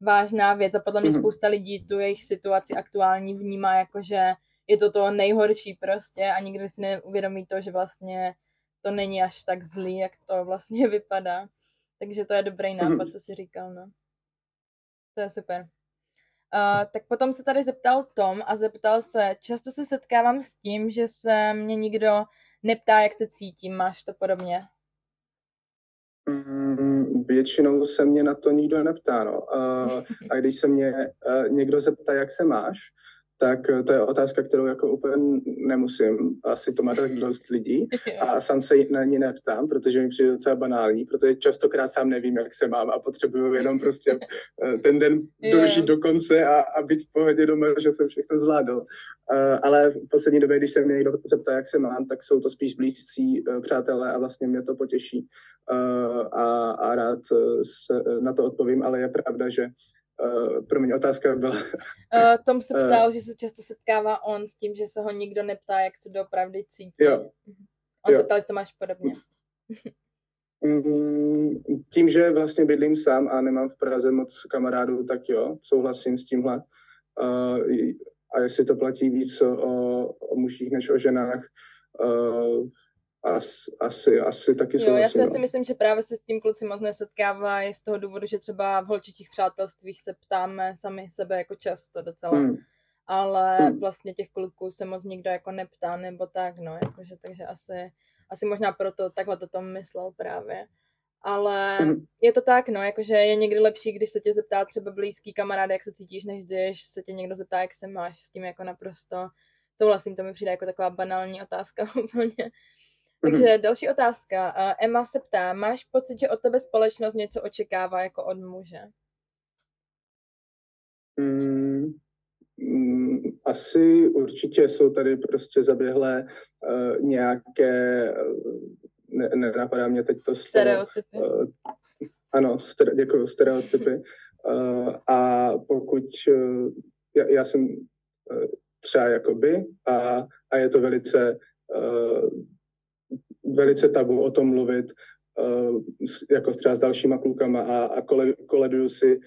[SPEAKER 1] vážná věc a podle mě mm-hmm. spousta lidí tu jejich situaci aktuální vnímá jako, že je to to nejhorší prostě a nikdy si neuvědomí to, že vlastně to není až tak zlý, jak to vlastně vypadá. Takže to je dobrý nápad, mhm. co jsi říkal, no. To je super. Uh, tak potom se tady zeptal Tom a zeptal se, často se setkávám s tím, že se mě nikdo neptá, jak se cítím, máš to podobně?
[SPEAKER 2] Mm, většinou se mě na to nikdo neptá, no. Uh, a když se mě uh, někdo zeptá, jak se máš, tak eh, to je otázka, kterou jako úplně nemusím. Asi to má tak dost lidí a sám se na ní neptám, protože mi přijde docela banální, protože častokrát sám nevím, jak se mám a potřebuju jenom prostě eh, ten den dožít do konce a, a být v pohodě doma, že jsem všechno zvládl. Uh, ale v poslední době, když se mě někdo zeptá, jak se mám, tak jsou to spíš blízcí přátelé a vlastně mě to potěší a, a rád se na to odpovím, ale je pravda, že Uh, promiň, otázka byla... uh,
[SPEAKER 1] Tom se ptal, uh, že se často setkává on s tím, že se ho nikdo neptá, jak se doopravdy cítí.
[SPEAKER 2] Jo.
[SPEAKER 1] On jo. se ptal, jestli to máš podobně.
[SPEAKER 2] Mm, tím, že vlastně bydlím sám a nemám v Praze moc kamarádů, tak jo, souhlasím s tímhle. Uh, a jestli to platí víc o, o mužích než o ženách, uh, As, asi, asi taky
[SPEAKER 1] jo, já si asi no. myslím, že právě se s tím kluci moc nesetkávají z toho důvodu, že třeba v holčičích přátelstvích se ptáme sami sebe jako často docela. Hmm. Ale hmm. vlastně těch kluků se moc nikdo jako neptá nebo tak, no, jakože, takže asi, asi možná proto takhle to tom myslel právě. Ale hmm. je to tak, no, jakože je někdy lepší, když se tě zeptá třeba blízký kamarád, jak se cítíš, než když se tě někdo zeptá, jak se máš, s tím jako naprosto souhlasím, to mi přijde jako taková banální otázka úplně. Takže mm-hmm. další otázka. Emma se ptá, máš pocit, že od tebe společnost něco očekává jako od muže?
[SPEAKER 2] Mm, mm, asi určitě jsou tady prostě zaběhlé uh, nějaké, ne, nenapadá mě teď to
[SPEAKER 1] slovo. Stereotypy. Uh,
[SPEAKER 2] ano, stere, děkuji, stereotypy. Uh, a pokud, uh, já, já jsem uh, třeba jakoby a, a je to velice uh, velice tabu o tom mluvit, uh, jako třeba s dalšíma klukama a, a kole, koleduju si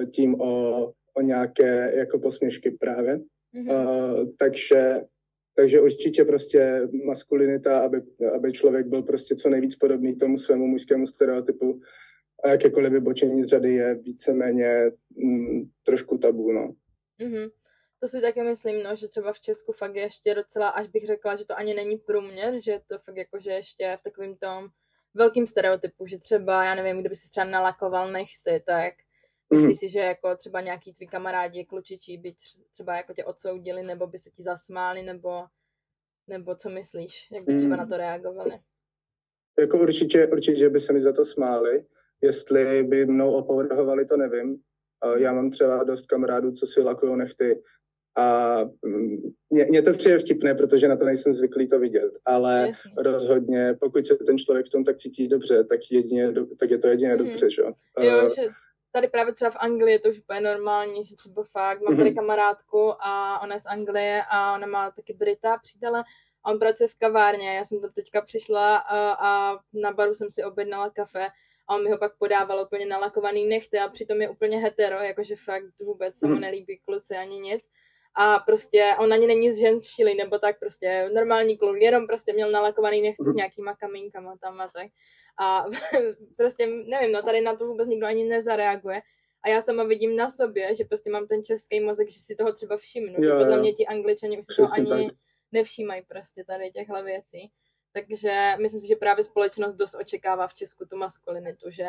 [SPEAKER 2] eh, tím o, o nějaké jako posměšky právě. Mm-hmm. Uh, takže, takže určitě prostě maskulinita, aby, aby člověk byl prostě co nejvíc podobný tomu svému mužskému stereotypu a jakékoliv vybočení z řady je víceméně mm, trošku tabu, no.
[SPEAKER 1] Mm-hmm. To si taky myslím, no, že třeba v Česku fakt je ještě docela, až bych řekla, že to ani není průměr, že to fakt jako, že ještě v takovým tom velkým stereotypu, že třeba, já nevím, kdyby si třeba nalakoval nechty, tak myslíš mm. si, že jako třeba nějaký tvý kamarádi klučičí by třeba jako tě odsoudili, nebo by se ti zasmáli, nebo, nebo co myslíš, jak by třeba mm. na to reagovali?
[SPEAKER 2] Jako určitě, určitě by se mi za to smáli, jestli by mnou opovrhovali, to nevím. Já mám třeba dost kamarádů, co si lakují nechty a mm, mě, mě to přijde vtipné, protože na to nejsem zvyklý to vidět, ale Jasně. rozhodně, pokud se ten člověk v tom tak cítí dobře, tak, jedině, tak je to jedině mm. dobře, že?
[SPEAKER 1] Jo, že tady právě třeba v Anglii je to už úplně normální, že třeba fakt mám tady mhm. kamarádku a ona je z Anglie a ona má taky Brita přítele a on pracuje v kavárně. Já jsem tam teďka přišla a, a na baru jsem si objednala kafe a on mi ho pak podával úplně nalakovaný nechty a přitom je úplně hetero, jakože fakt vůbec se mu mhm. nelíbí kluci ani nic. A prostě on ani není zženštilý, nebo tak prostě normální kluk, jenom prostě měl nalakovaný nechty s mhm. nějakýma kamínkama tam a tak. A prostě nevím, no tady na to vůbec nikdo ani nezareaguje. A já sama vidím na sobě, že prostě mám ten český mozek, že si toho třeba všimnu. Jo, podle mě ti angličani už si to ani tak. nevšímají prostě tady těchhle věcí. Takže myslím si, že právě společnost dost očekává v Česku tu maskulinitu, že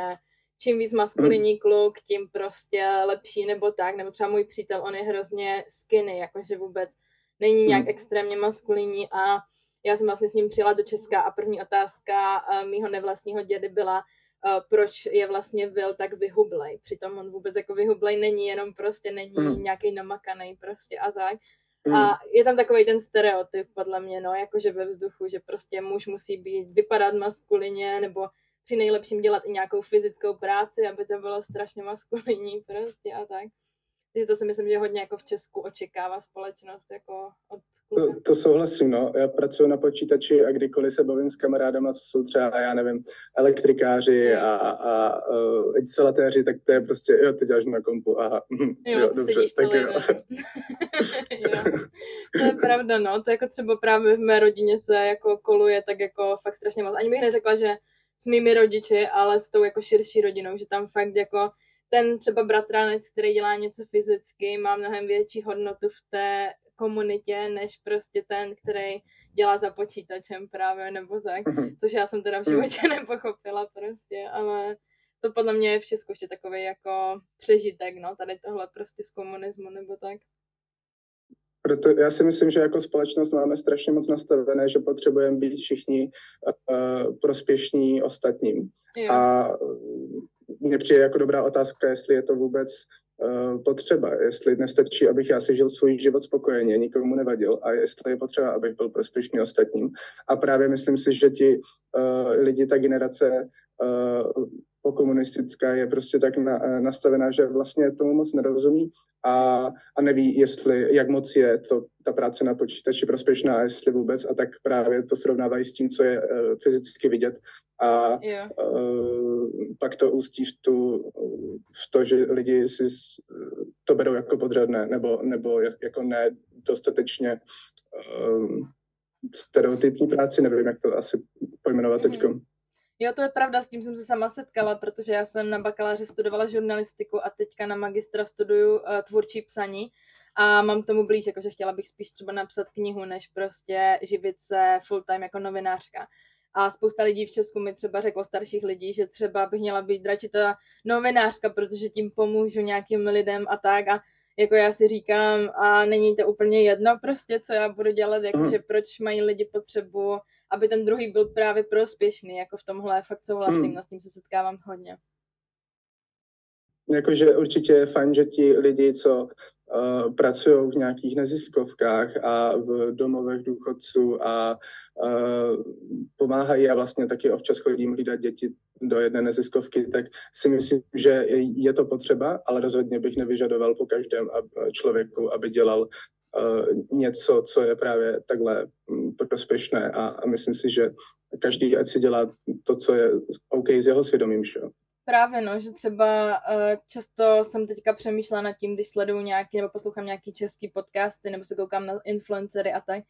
[SPEAKER 1] čím víc maskulinní hmm. kluk, tím prostě lepší nebo tak, nebo třeba můj přítel, on je hrozně skinny, jakože vůbec není nějak hmm. extrémně maskulinní a já jsem vlastně s ním přijela do Česka a první otázka uh, mýho nevlastního dědy byla, uh, proč je vlastně Will tak vyhublej. Přitom on vůbec jako vyhublej není, jenom prostě není mm. nějaký namakaný prostě a tak. Mm. A je tam takový ten stereotyp podle mě, no, jakože ve vzduchu, že prostě muž musí být, vypadat maskulině, nebo při nejlepším dělat i nějakou fyzickou práci, aby to bylo strašně maskulinní prostě a tak. Takže to si myslím, že hodně jako v Česku očekává společnost jako od
[SPEAKER 2] to, to souhlasím, no. Já pracuji na počítači a kdykoliv se bavím s kamarádama, co jsou třeba, já nevím, elektrikáři a, a uh, instalatéři, tak to je prostě, jo, ty děláš na kompu, aha,
[SPEAKER 1] mhm, jo, jo dobře, tak jo. jo. To je pravda, no. To jako třeba právě v mé rodině se jako koluje tak jako fakt strašně moc. Ani bych neřekla, že s mými rodiči, ale s tou jako širší rodinou, že tam fakt jako ten třeba bratranec, který dělá něco fyzicky, má mnohem větší hodnotu v té komunitě, než prostě ten, který dělá za počítačem právě, nebo tak, mhm. což já jsem teda v životě nepochopila prostě, ale to podle mě je v Česku ještě takový jako přežitek, no, tady tohle prostě z komunismu nebo tak.
[SPEAKER 2] Proto já si myslím, že jako společnost máme strašně moc nastavené, že potřebujeme být všichni uh, prospěšní ostatním. Jo. A mně přijde jako dobrá otázka, jestli je to vůbec uh, potřeba, jestli nestačí, abych já si žil svůj život spokojeně, nikomu nevadil a jestli je potřeba, abych byl prospěšný ostatním. A právě myslím si, že ti uh, lidi, ta generace uh, pokomunistická je prostě tak na, nastavená, že vlastně tomu moc nerozumí a, a neví, jestli, jak moc je to, ta práce na počítači prospěšná, jestli vůbec, a tak právě to srovnávají s tím, co je uh, fyzicky vidět a yeah. uh, pak to ústí v, tu, v to, že lidi si to berou jako podřadné, nebo, nebo jako ne dostatečně uh, stereotypní práci, nevím, jak to asi pojmenovat mm. teďko.
[SPEAKER 1] Jo, to je pravda, s tím jsem se sama setkala, protože já jsem na bakaláři studovala žurnalistiku a teďka na magistra studuju uh, tvůrčí psaní a mám k tomu blíž, jakože chtěla bych spíš třeba napsat knihu, než prostě živit se full time jako novinářka. A spousta lidí v Česku mi třeba řeklo starších lidí, že třeba bych měla být radši ta novinářka, protože tím pomůžu nějakým lidem a tak. A jako já si říkám, a není to úplně jedno prostě, co já budu dělat, jakože mm. proč mají lidi potřebu aby ten druhý byl právě prospěšný, jako v tomhle fakt souhlasím, hmm. no s tím se setkávám hodně.
[SPEAKER 2] Jakože určitě je fajn, že ti lidi, co uh, pracují v nějakých neziskovkách a v domovech důchodců a uh, pomáhají a vlastně taky občas chodím hlídat děti do jedné neziskovky, tak si myslím, že je to potřeba, ale rozhodně bych nevyžadoval po každém člověku, aby dělal něco, co je právě takhle mm, prospěšné a, a myslím si, že každý ať si dělá to, co je OK s jeho svědomím, že
[SPEAKER 1] Právě no, že třeba uh, často jsem teďka přemýšlela nad tím, když sleduju nějaký nebo poslouchám nějaký český podcasty nebo se koukám na influencery a tak.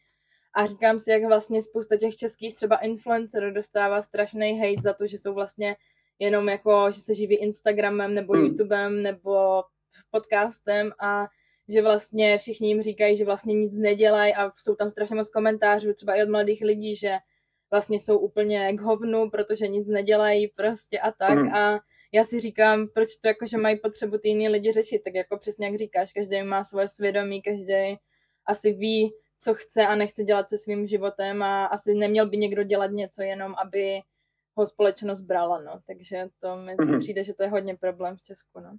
[SPEAKER 1] A říkám si, jak vlastně spousta těch českých třeba influencerů dostává strašný hate za to, že jsou vlastně jenom jako, že se živí Instagramem nebo hmm. YouTubem nebo podcastem a že vlastně všichni jim říkají, že vlastně nic nedělají a jsou tam strašně moc komentářů, třeba i od mladých lidí, že vlastně jsou úplně k hovnu, protože nic nedělají prostě a tak mm. a já si říkám, proč to jako, že mají potřebu ty jiný lidi řešit, tak jako přesně jak říkáš, každý má svoje svědomí, každý asi ví, co chce a nechce dělat se svým životem a asi neměl by někdo dělat něco jenom, aby ho společnost brala, no. Takže to mi mm-hmm. přijde, že to je hodně problém v Česku, no.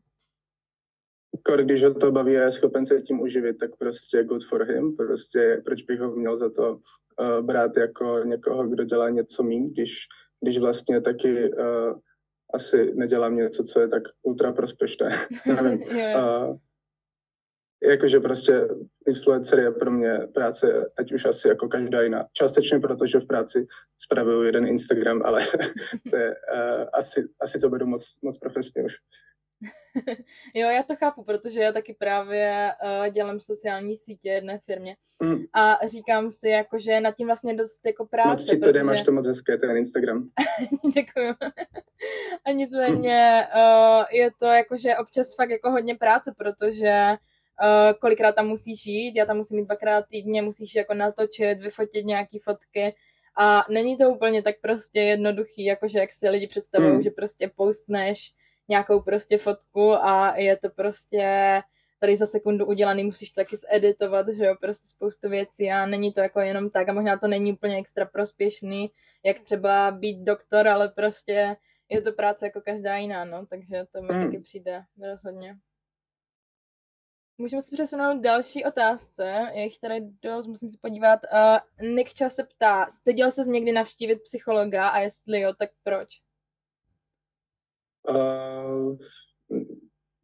[SPEAKER 2] Když ho to baví a je schopen se tím uživit, tak prostě good for him. Prostě proč bych ho měl za to uh, brát jako někoho, kdo dělá něco méně, když, když vlastně taky uh, asi nedělám něco, co je tak ultra prospěšné. Nevím. uh, jakože prostě influencer je pro mě práce, ať už asi jako každá jiná. Částečně proto, že v práci spravuju jeden Instagram, ale to je, uh, asi, asi to beru moc, moc profesně už.
[SPEAKER 1] jo, já to chápu, protože já taky právě uh, dělám sociální sítě jedné firmě mm. a říkám si, jako, že nad tím vlastně dost jako práce. Moc
[SPEAKER 2] si to protože... máš to moc hezké, ten Instagram.
[SPEAKER 1] Děkuju. a nicméně uh, je to jakože občas fakt jako hodně práce, protože uh, kolikrát tam musíš jít, já tam musím jít dvakrát týdně, musíš jako natočit, vyfotit nějaký fotky a není to úplně tak prostě jednoduchý, jakože jak si lidi představují, mm. že prostě postneš nějakou prostě fotku a je to prostě tady za sekundu udělaný, musíš to taky zeditovat, že jo, prostě spoustu věcí a není to jako jenom tak a možná to není úplně extra prospěšný, jak třeba být doktor, ale prostě je to práce jako každá jiná, no, takže to mi mm. taky přijde rozhodně. Můžeme si přesunout další otázce, je jich tady dost, musím si podívat. Uh, Nick Čas se ptá, styděl se někdy navštívit psychologa a jestli jo, tak proč?
[SPEAKER 2] Uh,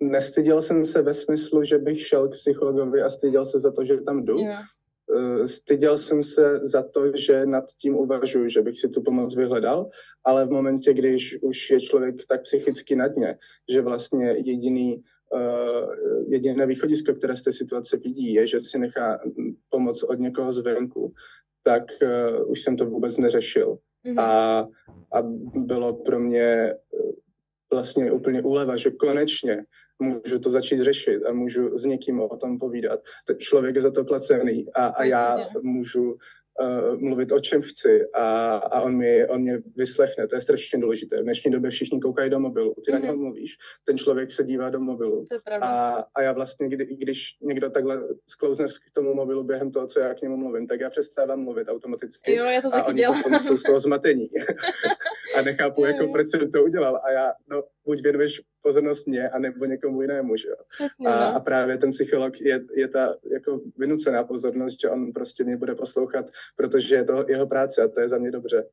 [SPEAKER 2] nestyděl jsem se ve smyslu, že bych šel k psychologovi a styděl se za to, že tam jdu. Yeah. Uh, styděl jsem se za to, že nad tím uvažuji, že bych si tu pomoc vyhledal, ale v momentě, když už je člověk tak psychicky na dně, že vlastně jediný Uh, jediné východisko, které z té situace vidí, je, že si nechá pomoc od někoho zvenku, tak uh, už jsem to vůbec neřešil. Mm-hmm. A, a bylo pro mě vlastně úplně úleva, že konečně můžu to začít řešit a můžu s někým o tom povídat. Ten člověk je za to placený a, a já můžu uh, mluvit o čem chci a, a on, mi, on mě vyslechne. To je strašně důležité. V dnešní době všichni koukají do mobilu. Ty mm-hmm. na mhm. něho mluvíš, ten člověk se dívá do mobilu. A, a já vlastně, kdy, když někdo takhle sklouzne k tomu mobilu během toho, co já k němu mluvím, tak já přestávám mluvit automaticky.
[SPEAKER 1] Jo, já to taky
[SPEAKER 2] a oni
[SPEAKER 1] dělám.
[SPEAKER 2] potom jsou z toho zmatení. a nechápu, jako proč jsem to udělal. A já, no, buď věnuješ pozornost mě, anebo někomu jinému, že jo.
[SPEAKER 1] Přesně,
[SPEAKER 2] a, no. a právě ten psycholog je, je ta jako vynucená pozornost, že on prostě mě bude poslouchat, protože je to jeho práce a to je za mě dobře.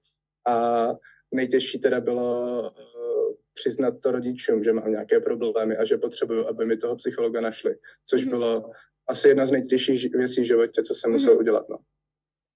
[SPEAKER 2] A nejtěžší teda bylo uh, přiznat to rodičům, že mám nějaké problémy a že potřebuju, aby mi toho psychologa našli, což mm. bylo asi jedna z nejtěžších věcí v životě, co jsem mm. musel udělat. No.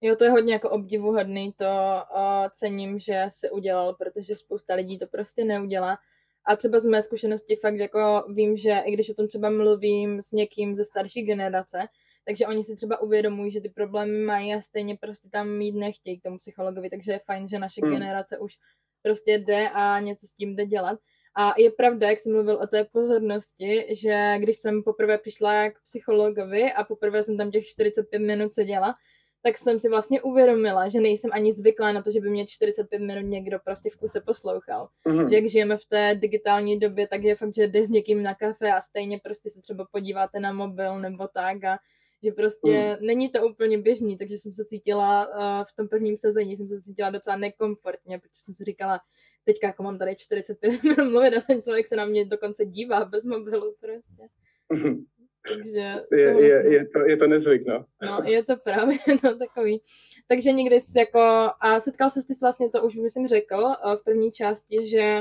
[SPEAKER 1] Jo, to je hodně jako obdivuhodný, to uh, cením, že se udělal, protože spousta lidí to prostě neudělá. A třeba z mé zkušenosti fakt jako vím, že i když o tom třeba mluvím s někým ze starší generace, takže oni si třeba uvědomují, že ty problémy mají a stejně prostě tam mít nechtějí k tomu psychologovi, takže je fajn, že naše hmm. generace už prostě jde a něco s tím jde dělat. A je pravda, jak jsem mluvil o té pozornosti, že když jsem poprvé přišla k psychologovi a poprvé jsem tam těch 45 minut seděla, tak jsem si vlastně uvědomila, že nejsem ani zvyklá na to, že by mě 45 minut někdo prostě v kuse poslouchal. Mm-hmm. Že jak žijeme v té digitální době, tak je fakt, že jdeš s někým na kafe a stejně prostě se třeba podíváte na mobil nebo tak a že prostě mm. není to úplně běžný, takže jsem se cítila uh, v tom prvním sezení, jsem se cítila docela nekomfortně, protože jsem si říkala, teďka jako mám tady 45 minut mluvit a ten člověk se na mě dokonce dívá bez mobilu prostě. Mm-hmm. Takže
[SPEAKER 2] je, je, je, to, je to nezvyk, no.
[SPEAKER 1] No, je to právě no, takový. Takže někdy jsi jako, a setkal se ty vlastně, to už myslím řekl eh, v první části, že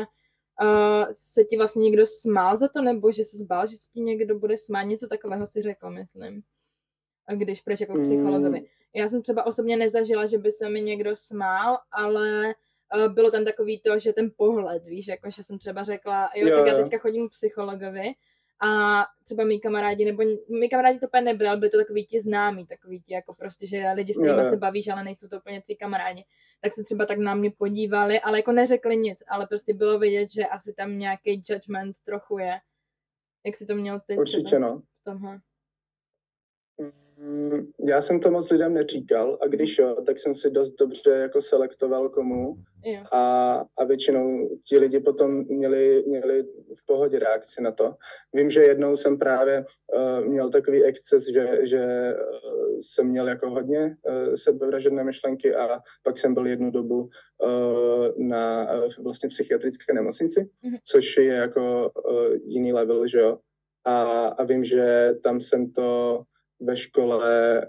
[SPEAKER 1] uh, se ti vlastně někdo smál za to, nebo že se zbál, že se ti někdo bude smát, něco takového si řekl, myslím. A když proč jako psychologovi. Mm. Já jsem třeba osobně nezažila, že by se mi někdo smál, ale uh, bylo tam takový to, že ten pohled, víš, jako že jsem třeba řekla, jo, jo tak já teďka chodím k psychologovi a třeba mý kamarádi, nebo mý kamarádi to úplně nebyli, ale byli to takový ti známí, takový ti jako prostě, že lidi s kterými se bavíš, ale nejsou to úplně tví kamarádi. Tak se třeba tak na mě podívali, ale jako neřekli nic, ale prostě bylo vidět, že asi tam nějaký judgment trochu je. Jak si to měl teď?
[SPEAKER 2] Určitě no.
[SPEAKER 1] V tomhle.
[SPEAKER 2] Mm, já jsem to moc lidem neříkal a když jo, tak jsem si dost dobře jako selektoval komu a, a většinou ti lidi potom měli, měli v pohodě reakci na to. Vím, že jednou jsem právě uh, měl takový exces, že, že uh, jsem měl jako hodně uh, sebevražedné myšlenky a pak jsem byl jednu dobu uh, na uh, vlastně psychiatrické nemocnici, mm-hmm. což je jako uh, jiný level, že jo. A, a vím, že tam jsem to ve škole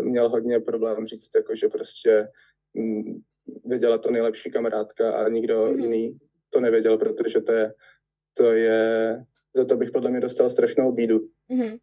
[SPEAKER 2] měl hodně problém říct, jako, že prostě mm, věděla to nejlepší kamarádka a nikdo mm-hmm. jiný to nevěděl, protože to je, to je, za to bych podle mě dostal strašnou bídu.
[SPEAKER 1] Mm-hmm.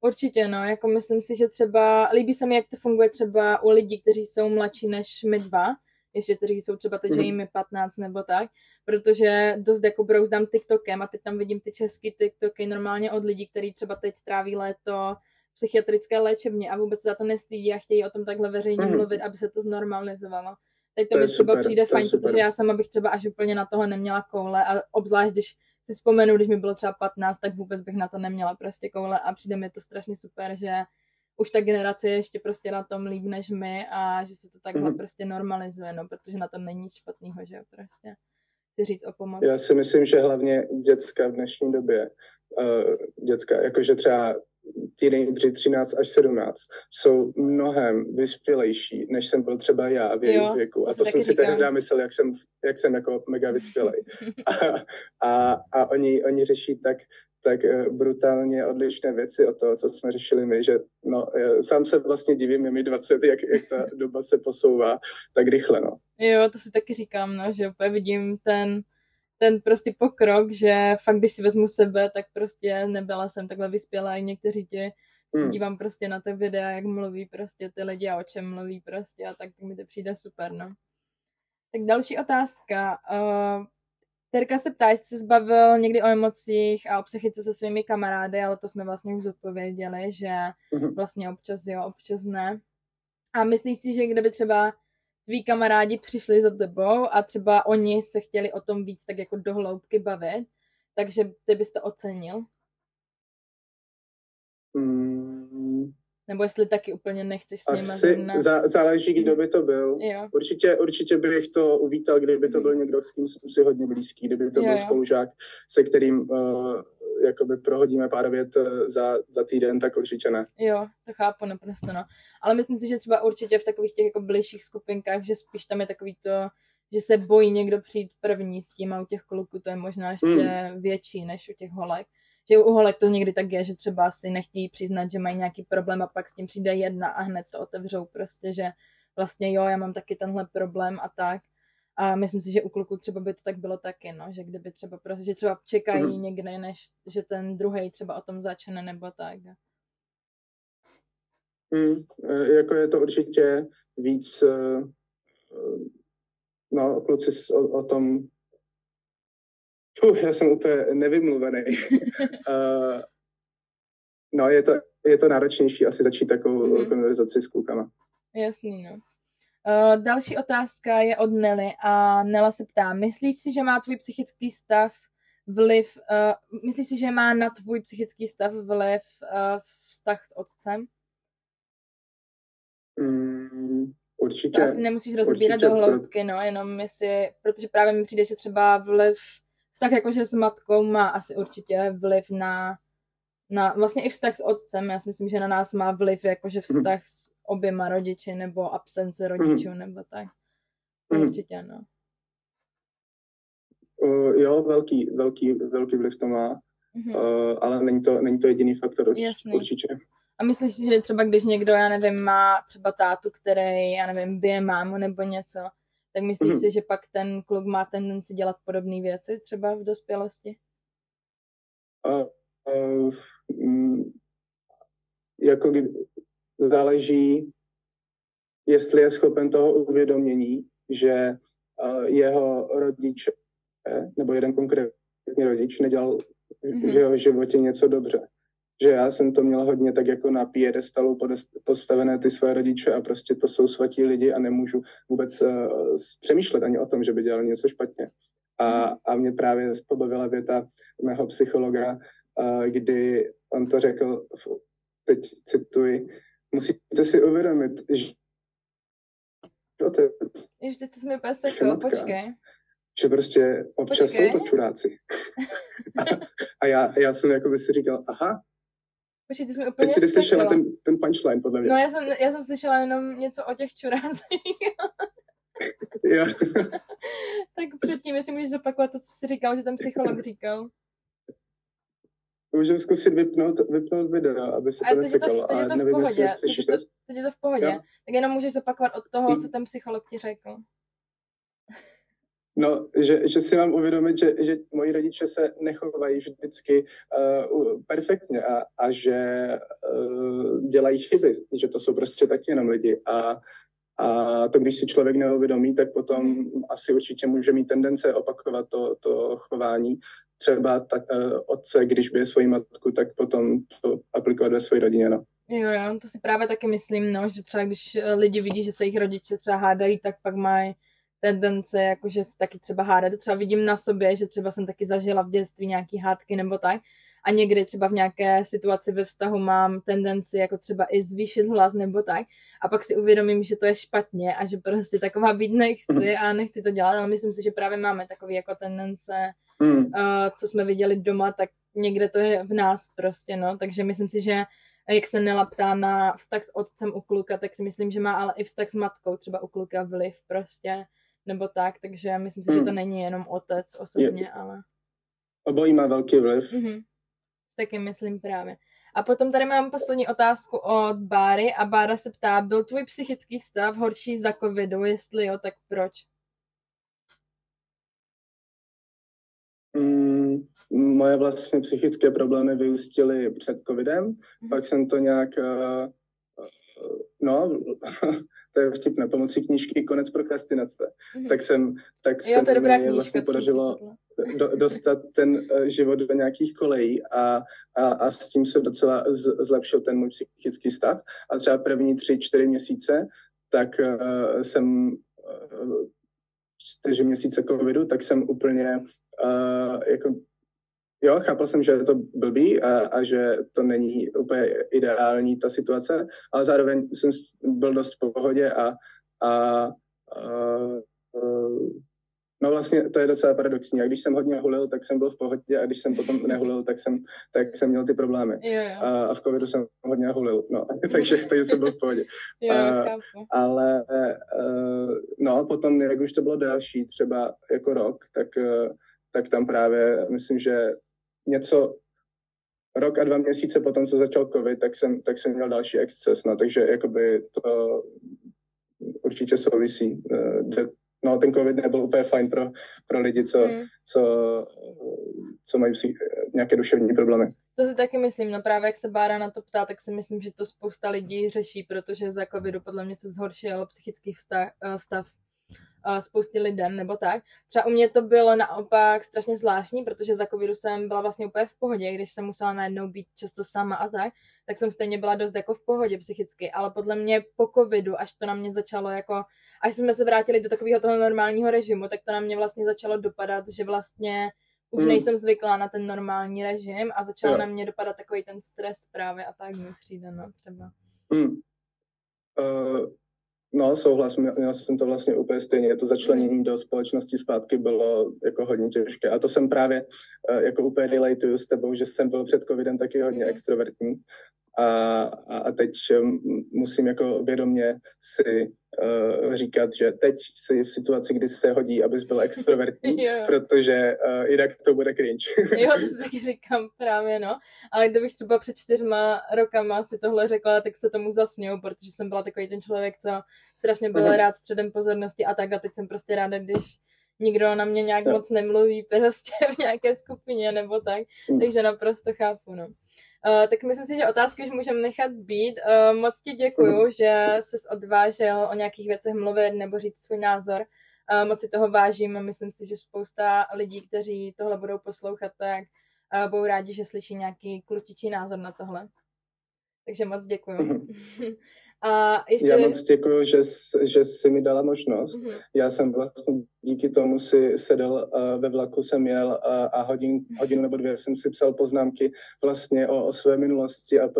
[SPEAKER 1] Určitě, no, jako myslím si, že třeba, líbí se mi, jak to funguje třeba u lidí, kteří jsou mladší než my dva, ještě kteří jsou třeba teď, mm-hmm. že jim je 15 nebo tak, protože dost jako brouzdám TikTokem a teď tam vidím ty český TikToky normálně od lidí, kteří třeba teď tráví léto psychiatrické léčebně a vůbec se za to nestydí a chtějí o tom takhle veřejně mm. mluvit, aby se to znormalizovalo. Teď to, to mi třeba super, přijde fajn, super. protože já sama bych třeba až úplně na toho neměla koule a obzvlášť, když si vzpomenu, když mi bylo třeba 15, tak vůbec bych na to neměla prostě koule a přijde mi to strašně super, že už ta generace je ještě prostě na tom líp než my a že se to takhle mm. prostě normalizuje, no, protože na tom není nic špatného, že jo, prostě chci říct o pomoc.
[SPEAKER 2] Já si myslím, že hlavně děcka v dnešní době, uh, děcka, jakože třeba teenageři 13 až 17 jsou mnohem vyspělejší, než jsem byl třeba já v jejím věku. A to jsem si tehdy myslel, jak jsem, jak jsem jako mega vyspělej. a, a, a oni, oni řeší tak, tak eh, brutálně odlišné věci od toho, co jsme řešili my, že no, sám se vlastně divím, je mi 20, jak, jak ta doba se posouvá tak rychle, no.
[SPEAKER 1] Jo, to si taky říkám, no, že opět vidím ten ten prostě pokrok, že fakt, když si vezmu sebe, tak prostě nebyla jsem takhle vyspělá i někteří ti si hmm. dívám prostě na ty videa, jak mluví prostě ty lidi a o čem mluví prostě a tak mi to přijde super, no. Tak další otázka. Uh, Terka se ptá, jestli se zbavil někdy o emocích a o psychice se svými kamarády, ale to jsme vlastně už odpověděli, že mhm. vlastně občas jo, občas ne. A myslíš si, že kdyby třeba tví kamarádi přišli za tebou a třeba oni se chtěli o tom víc tak jako dohloubky bavit, takže ty bys to ocenil?
[SPEAKER 2] Mm.
[SPEAKER 1] Nebo jestli taky úplně nechceš s nimi
[SPEAKER 2] Asi zá, záleží, kdo by to byl.
[SPEAKER 1] Jo.
[SPEAKER 2] Určitě, určitě bych to uvítal, kdyby to byl někdo, s kým jsem si hodně blízký, kdyby to jo, byl jo. spolužák, se kterým uh, jakoby prohodíme pár vět eh, za, za týden, tak určitě ne.
[SPEAKER 1] Jo, to chápu naprosto, no. Ale myslím si, že třeba určitě v takových těch jako bližších skupinkách, že spíš tam je takový to, že se bojí někdo přijít první s tím a u těch kluků to je možná ještě hmm. větší než u těch holek. Že u holek to někdy tak je, že třeba si nechtějí přiznat, že mají nějaký problém a pak s tím přijde jedna a hned to otevřou prostě, že vlastně jo, já mám taky tenhle problém a tak. A myslím si, že u kluků třeba by to tak bylo taky, no, že kdyby třeba, prostě, že třeba čekají mm. někde, než že ten druhý třeba o tom začne nebo tak.
[SPEAKER 2] Mm, jako je to určitě víc, eh, no, kluci o, o tom, Fuh, já jsem úplně nevymluvený. uh, no, je to, je to náročnější asi začít takovou mm-hmm. konverzaci s klukama.
[SPEAKER 1] Jasný, no. Uh, další otázka je od Nelly a Nela se ptá, myslíš si, že má tvůj psychický stav vliv, uh, myslíš si, že má na tvůj psychický stav vliv uh, vztah s otcem?
[SPEAKER 2] Mm, určitě.
[SPEAKER 1] To asi nemusíš rozbírat do hloubky, no, jenom jestli, protože právě mi přijde, že třeba vliv, vztah jakože s matkou má asi určitě vliv na, na vlastně i vztah s otcem, já si myslím, že na nás má vliv jakože mhm. vztah mm. s oběma rodiči nebo absence rodičů mm. nebo tak. Mm. Určitě, no.
[SPEAKER 2] Uh, jo, velký, velký, velký vliv to má, mm-hmm. uh, ale není to, není to jediný faktor, Jasný. určitě.
[SPEAKER 1] A myslíš si, že třeba když někdo, já nevím, má třeba tátu, který, já nevím, bije mámu nebo něco, tak myslíš mm-hmm. si, že pak ten kluk má tendenci dělat podobné věci třeba v dospělosti?
[SPEAKER 2] Uh, uh, mm, jako kdy, záleží, jestli je schopen toho uvědomění, že uh, jeho rodiče nebo jeden konkrétní rodič nedělal mm-hmm. v jeho životě něco dobře. Že já jsem to měla hodně tak jako na piedestalu postavené ty své rodiče a prostě to jsou svatí lidi a nemůžu vůbec uh, přemýšlet ani o tom, že by dělali něco špatně. A, a mě právě pobavila věta mého psychologa, uh, kdy on to řekl, teď cituji, musíte si uvědomit, že
[SPEAKER 1] otec, Ještě jsi mi pesekl, počkej.
[SPEAKER 2] Že prostě občas počkej. jsou to čuráci. a, a já, já jsem jako by si říkal, aha,
[SPEAKER 1] Počkej, ty jsi mi úplně
[SPEAKER 2] Teď si slyšela ten, ten punchline, podle mě.
[SPEAKER 1] No, já jsem, já jsem slyšela jenom něco o těch čurácích.
[SPEAKER 2] jo.
[SPEAKER 1] tak předtím, jestli můžeš zopakovat to, co jsi říkal, že ten psycholog říkal.
[SPEAKER 2] Můžeme zkusit vypnout, vypnout video, aby se to nesekalo.
[SPEAKER 1] A teď je to v pohodě. Teď to, teď je to v pohodě. Jo? Tak jenom můžeš zopakovat od toho, co ten psycholog ti řekl.
[SPEAKER 2] No, že, že si mám uvědomit, že, že moji rodiče se nechovají vždycky uh, perfektně a, a že uh, dělají chyby, že to jsou prostě taky jenom lidi a, a to, když si člověk neuvědomí, tak potom asi určitě může mít tendence opakovat to, to chování. Třeba tak, uh, otce, když by je svoji matku, tak potom to aplikovat ve své rodině. No.
[SPEAKER 1] Jo, jo, to si právě taky myslím, no, že třeba když lidi vidí, že se jich rodiče třeba hádají, tak pak mají tendence, jakože se taky třeba hádat. Třeba vidím na sobě, že třeba jsem taky zažila v dětství nějaký hádky nebo tak. A někdy třeba v nějaké situaci ve vztahu mám tendenci jako třeba i zvýšit hlas nebo tak. A pak si uvědomím, že to je špatně a že prostě taková být nechci a nechci to dělat. Ale myslím si, že právě máme takový jako tendence, mm. uh, co jsme viděli doma, tak někde to je v nás prostě, no. Takže myslím si, že jak se Nela ptá na vztah s otcem u kluka, tak si myslím, že má ale i vztah s matkou třeba u kluka vliv prostě nebo tak, takže myslím si, hmm. že to hmm. není jenom otec osobně, je. ale...
[SPEAKER 2] Obojí má velký vliv.
[SPEAKER 1] Mm-hmm. Taky myslím právě. A potom tady mám poslední otázku od Báry a Bára se ptá, byl tvůj psychický stav horší za covidu, jestli jo, tak proč?
[SPEAKER 2] Mm, moje vlastně psychické problémy vyústily před covidem, mm-hmm. pak jsem to nějak, uh, no, to je vtipné, pomocí knížky Konec prokrastinace, mm-hmm. tak jsem, tak
[SPEAKER 1] jo,
[SPEAKER 2] se
[SPEAKER 1] mi knížka,
[SPEAKER 2] vlastně podařilo do, dostat ten uh, život do nějakých kolejí a, a, a s tím se docela z, zlepšil ten můj psychický stav. A třeba první tři, čtyři měsíce, tak uh, jsem uh, čtyři měsíce covidu, tak jsem úplně uh, jako jo, chápal jsem, že je to blbý a, a že to není úplně ideální ta situace, ale zároveň jsem byl dost v pohodě a, a, a No vlastně to je docela paradoxní. A když jsem hodně hulil, tak jsem byl v pohodě a když jsem potom nehulil, tak jsem, tak jsem měl ty problémy.
[SPEAKER 1] Jo, jo.
[SPEAKER 2] A, a v covidu jsem hodně hulil, no. takže, takže jsem byl v pohodě.
[SPEAKER 1] Jo, a,
[SPEAKER 2] ale uh, no, potom, jak už to bylo další, třeba jako rok, tak, uh, tak tam právě myslím, že něco rok a dva měsíce potom, co začal covid, tak jsem, tak jsem měl další exces, no, takže jakoby to určitě souvisí. Eh, no, ten covid nebyl úplně fajn pro, pro lidi, co, hmm. co, co mají psych, nějaké duševní problémy.
[SPEAKER 1] To si taky myslím, no právě jak se Bára na to ptá, tak si myslím, že to spousta lidí řeší, protože za covidu podle mě se zhoršil psychický vztah, eh, stav uh, spousty lidem nebo tak. Třeba u mě to bylo naopak strašně zvláštní, protože za covidu jsem byla vlastně úplně v pohodě, když jsem musela najednou být často sama a tak, tak jsem stejně byla dost jako v pohodě psychicky, ale podle mě po covidu, až to na mě začalo jako, až jsme se vrátili do takového toho normálního režimu, tak to na mě vlastně začalo dopadat, že vlastně už hmm. nejsem zvyklá na ten normální režim a začal jo. na mě dopadat takový ten stres právě a tak mi přijde, no, třeba.
[SPEAKER 2] Hmm. Uh, No, souhlas, měl jsem to vlastně úplně stejně. To začlenění do společnosti zpátky bylo jako hodně těžké. A to jsem právě uh, jako úplně relateuju s tebou, že jsem byl před covidem taky hodně mm. extrovertní. A, a teď musím jako vědomě si uh, říkat, že teď si v situaci, kdy se hodí, abys byl extrovertní, protože uh, jinak to bude cringe.
[SPEAKER 1] jo, to si taky říkám právě, no. Ale kdybych třeba před čtyřma rokama si tohle řekla, tak se tomu zasměju, protože jsem byla takový ten člověk, co strašně byl uh-huh. rád středem pozornosti a tak a teď jsem prostě ráda, když nikdo na mě nějak no. moc nemluví prostě v nějaké skupině nebo tak, uh-huh. takže naprosto chápu, no. Uh, tak myslím si, že otázky už můžeme nechat být. Uh, moc ti děkuju, že jsi odvážil o nějakých věcech mluvit nebo říct svůj názor. Uh, moc si toho vážím a myslím si, že spousta lidí, kteří tohle budou poslouchat, tak uh, budou rádi, že slyší nějaký klutičí názor na tohle. Takže moc děkuju. A ještě...
[SPEAKER 2] Já moc děkuji, že, že jsi mi dala možnost. Mm-hmm. Já jsem vlastně díky tomu si sedl uh, ve vlaku, jsem jel uh, a hodin, hodinu nebo dvě jsem si psal poznámky vlastně o, o své minulosti a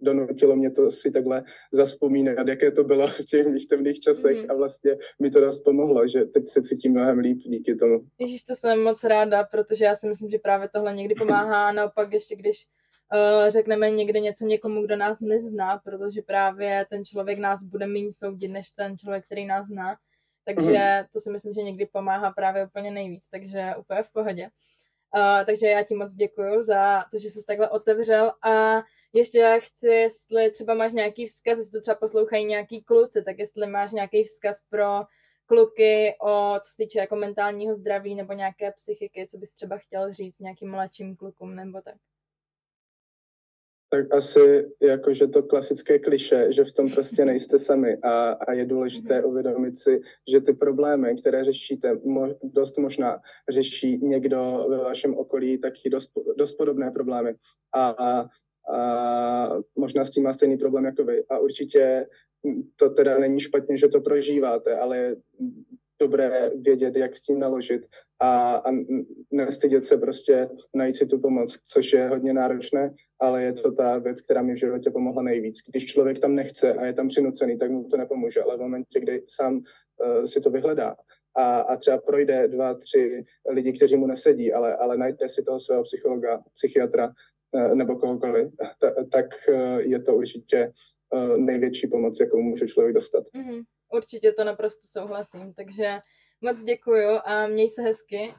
[SPEAKER 2] donutilo mě to si takhle zaspomínat, jaké to bylo v těch mých temných časech mm-hmm. a vlastně mi to dost pomohlo, že teď se cítím mnohem líp díky tomu.
[SPEAKER 1] Ježíš, to jsem moc ráda, protože já si myslím, že právě tohle někdy pomáhá, naopak ještě když řekneme někde něco někomu, kdo nás nezná, protože právě ten člověk nás bude méně soudit, než ten člověk, který nás zná. Takže mm. to si myslím, že někdy pomáhá právě úplně nejvíc, takže úplně v pohodě. Uh, takže já ti moc děkuji za to, že jsi takhle otevřel a ještě chci, jestli třeba máš nějaký vzkaz, jestli to třeba poslouchají nějaký kluci, tak jestli máš nějaký vzkaz pro kluky o co se týče jako mentálního zdraví nebo nějaké psychiky, co bys třeba chtěl říct nějakým mladším klukům nebo tak.
[SPEAKER 2] Tak asi jakože to klasické kliše, že v tom prostě nejste sami a, a je důležité uvědomit si, že ty problémy, které řešíte, mo, dost možná řeší někdo ve vašem okolí taky dost, dost podobné problémy. A, a, a možná s tím má stejný problém jako vy. A určitě to teda není špatně, že to prožíváte, ale dobré vědět, jak s tím naložit a, a nestydět se prostě najít si tu pomoc, což je hodně náročné, ale je to ta věc, která mi v životě pomohla nejvíc. Když člověk tam nechce a je tam přinucený, tak mu to nepomůže, ale v momentě, kdy sám uh, si to vyhledá a, a třeba projde dva, tři lidi, kteří mu nesedí, ale, ale najde si toho svého psychologa, psychiatra uh, nebo kohokoliv, tak uh, je to určitě největší pomoc, jakou může člověk dostat.
[SPEAKER 1] Mm-hmm. Určitě to naprosto souhlasím, takže moc děkuju a měj se hezky.